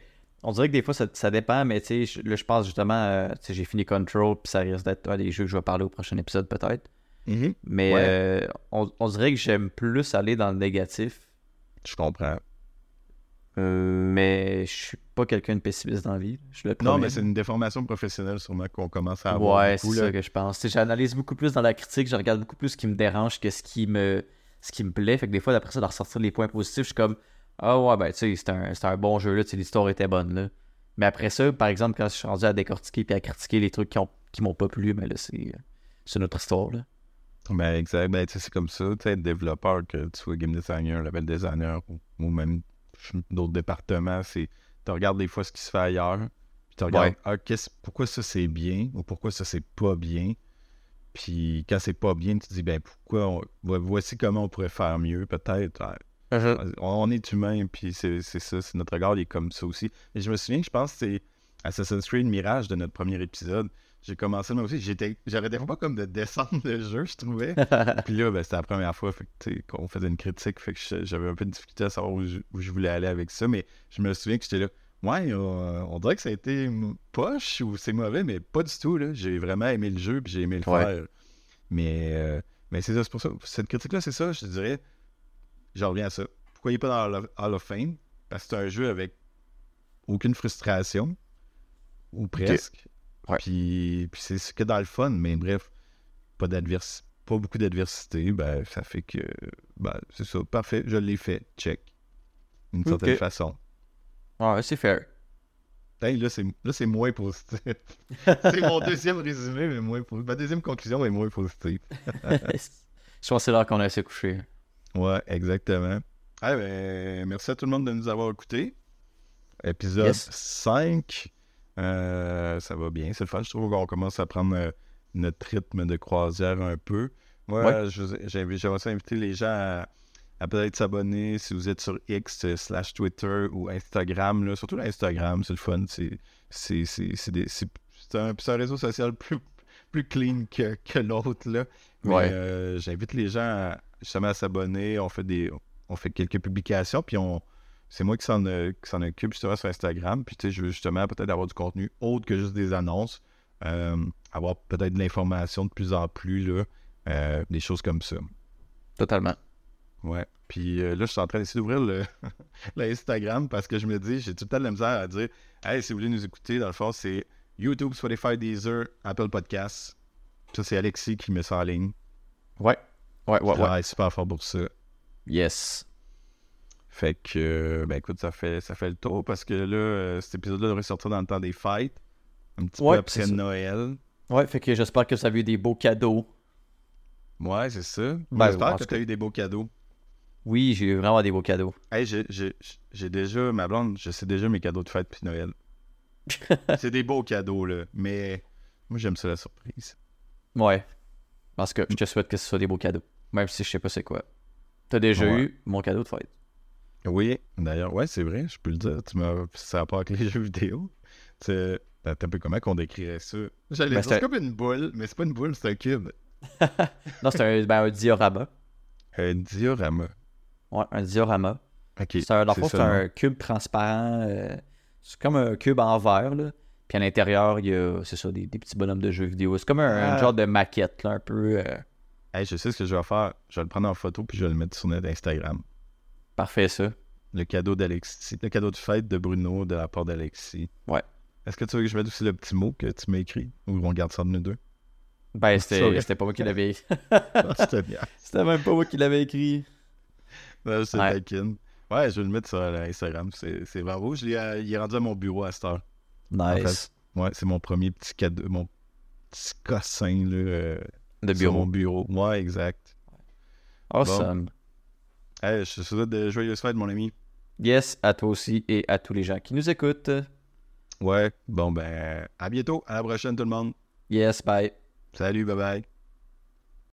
on dirait que des fois, ça, ça dépend, mais tu sais, là, je pense justement, euh, tu sais, j'ai fini Control, puis ça risque d'être un des jeux que je vais parler au prochain épisode, peut-être. Mhm. Mais Ouais. euh, on, on dirait que j'aime plus aller dans le négatif, Je comprends. Euh, mais je suis pas quelqu'un de pessimiste dans la vie. Je le Non, mais c'est une déformation professionnelle sûrement qu'on commence à avoir. Ouais, c'est ça que je pense. J'analyse beaucoup plus dans la critique, je regarde beaucoup plus ce qui me dérange que ce qui me, ce qui me plaît. Fait que des fois, d'après ça, de ressortir les points positifs, je suis comme Ah ouais, ben tu sais, c'était un, un bon jeu là, l'histoire était bonne là. Mais après ça, par exemple, quand je suis rendu à décortiquer puis à critiquer les trucs qui, ont, qui m'ont pas plu, mais là, c'est, notre histoire là. Ben, exact. Ben, tu sais, c'est comme ça. Tu sais, être développeur, que tu sois game designer, level designer ou, ou même d'autres départements, c'est. Tu regardes des fois ce qui se fait ailleurs. Puis tu regardes, Ouais. ah, pourquoi ça c'est bien ou pourquoi ça c'est pas bien? Puis quand c'est pas bien, tu te dis, ben, pourquoi. on- vo- Voici comment on pourrait faire mieux, peut-être. Ouais. On on est humain, puis c'est c'est ça. c'est notre regard, il est comme ça aussi. Et je me souviens que je pense que c'est Assassin's Creed Mirage de notre premier épisode. J'ai commencé moi aussi. J'arrêtais pas comme de descendre le jeu, je trouvais. [laughs] Puis là, ben, c'était la première fois qu'on faisait une critique. Fait que je- j'avais un peu de difficulté à savoir où je, où je voulais aller avec ça. Mais je me souviens que j'étais là. Ouais, euh, on dirait que ça a été poche ou c'est mauvais, mais pas du tout. J'ai vraiment aimé le jeu puis j'ai aimé le Ouais. faire. Mais, euh, mais c'est ça, c'est pour ça. Cette critique-là, c'est ça, je te dirais. J'en reviens à ça. Pourquoi il n'est pas dans Hall of- Hall of Fame? Parce que c'est un jeu avec aucune frustration. Ou presque. Ouais. Puis, puis c'est ce que dans le fun, mais bref, pas pas beaucoup d'adversité, ben ça fait que ben c'est ça, parfait, je l'ai fait, check. D'une certaine façon. ouais, c'est fair. Hey, là, c'est là, moins positif. [laughs] c'est mon deuxième résumé, mais moins positif. Ma deuxième conclusion est moins positive. [laughs] je pense que c'est l'heure qu'on a assez couché. Ouais, exactement. Ah, ben, merci à tout le monde de nous avoir écoutés. Épisode Yes. 5. Euh, ça va bien, c'est le fun. Je trouve qu'on commence à prendre euh, notre rythme de croisière un peu. Moi, Ouais. j'aimerais ça inviter les gens à, à peut-être s'abonner si vous êtes sur X euh, slash Twitter ou Instagram. Là. Surtout l'Instagram, c'est le fun. C'est un, un réseau social plus, plus clean que, que l'autre. Ouais. euh, j'invite les gens à, justement à s'abonner. On fait des on fait quelques publications, puis on c'est moi qui s'en euh, occupe justement sur Instagram. Puis tu sais, je veux justement peut-être avoir du contenu autre que juste des annonces. Euh, avoir peut-être de l'information de plus en plus, là, euh, des choses comme ça. Totalement. Ouais. Puis euh, là, je suis en train d'essayer d'ouvrir le [laughs] l'Instagram parce que je me dis, j'ai tout le temps de la misère à dire Hey, si vous voulez nous écouter, dans le fond, c'est YouTube, Spotify, Deezer, Apple Podcasts. Ça, c'est Alexis qui met ça en ligne. Ouais. Ouais, ouais, ouais. travaille super fort pour ça. Yes. Fait que, ben écoute, ça fait, ça fait le tour parce que là, euh, cet épisode-là devrait sortir dans le temps des fêtes. Un petit Ouais, peu après. Noël. Ouais, fait que j'espère que vous avez eu des beaux cadeaux. Ouais, c'est ça. Ben, J'espère que tu as eu des beaux cadeaux. Oui, j'ai eu vraiment des beaux cadeaux. Hey, j'ai- déjà, ma blonde, je sais déjà mes cadeaux de fête puis Noël. [laughs] c'est des beaux cadeaux, là. Mais moi, j'aime ça la surprise. Ouais. Parce que je te souhaite que ce soit des beaux cadeaux. Même si je sais pas c'est quoi. T'as déjà Ouais. eu mon cadeau de fête. Oui, d'ailleurs, ouais, c'est vrai, je peux le dire. Tu m'as. Ça pas avec les [laughs] jeux vidéo. C'est. T'as un peu comment qu'on décrirait ça? J'allais Ben, dire, c'est comme une boule, mais c'est pas une boule, c'est un cube. [laughs] Non, c'est un, ben, un diorama. Un diorama. Ouais, un diorama. Ok. C'est un, dans c'est un cube transparent. euh, c'est comme un cube en verre, là. Puis à l'intérieur, il y a, c'est ça, des, des petits bonhommes de jeux vidéo. C'est comme un, un Ah. genre de maquette, là, un peu euh, Hey, je sais ce que je vais faire. Je vais le prendre en photo puis je vais le mettre sur notre Instagram. Parfait, ça. Le cadeau d'Alexis. Le cadeau de fête de Bruno de la part d'Alexis. Ouais. Est-ce que tu veux que je mette aussi le petit mot que tu m'as écrit? Ou on garde ça de nous deux? Ben, [laughs] c'était, pas moi qui l'avais [laughs] C'était bien. [laughs] C'était même pas moi qui l'avais écrit. Non, te Ouais. taquine. Ouais, je vais le mettre sur Instagram. C'est c'est. Je l'ai, euh, il est rendu à mon bureau à cette heure. Nice. fait, Ouais, c'est mon premier petit cadeau, mon petit cossin là, euh, de sur mon bureau. bureau. Ouais, exact. Awesome. Hey, je te souhaite de joyeuses fêtes, mon ami. Yes, à toi aussi et à tous les gens qui nous écoutent. Ouais, bon ben, à bientôt. À la prochaine, tout le monde. Yes, bye. Salut, bye bye.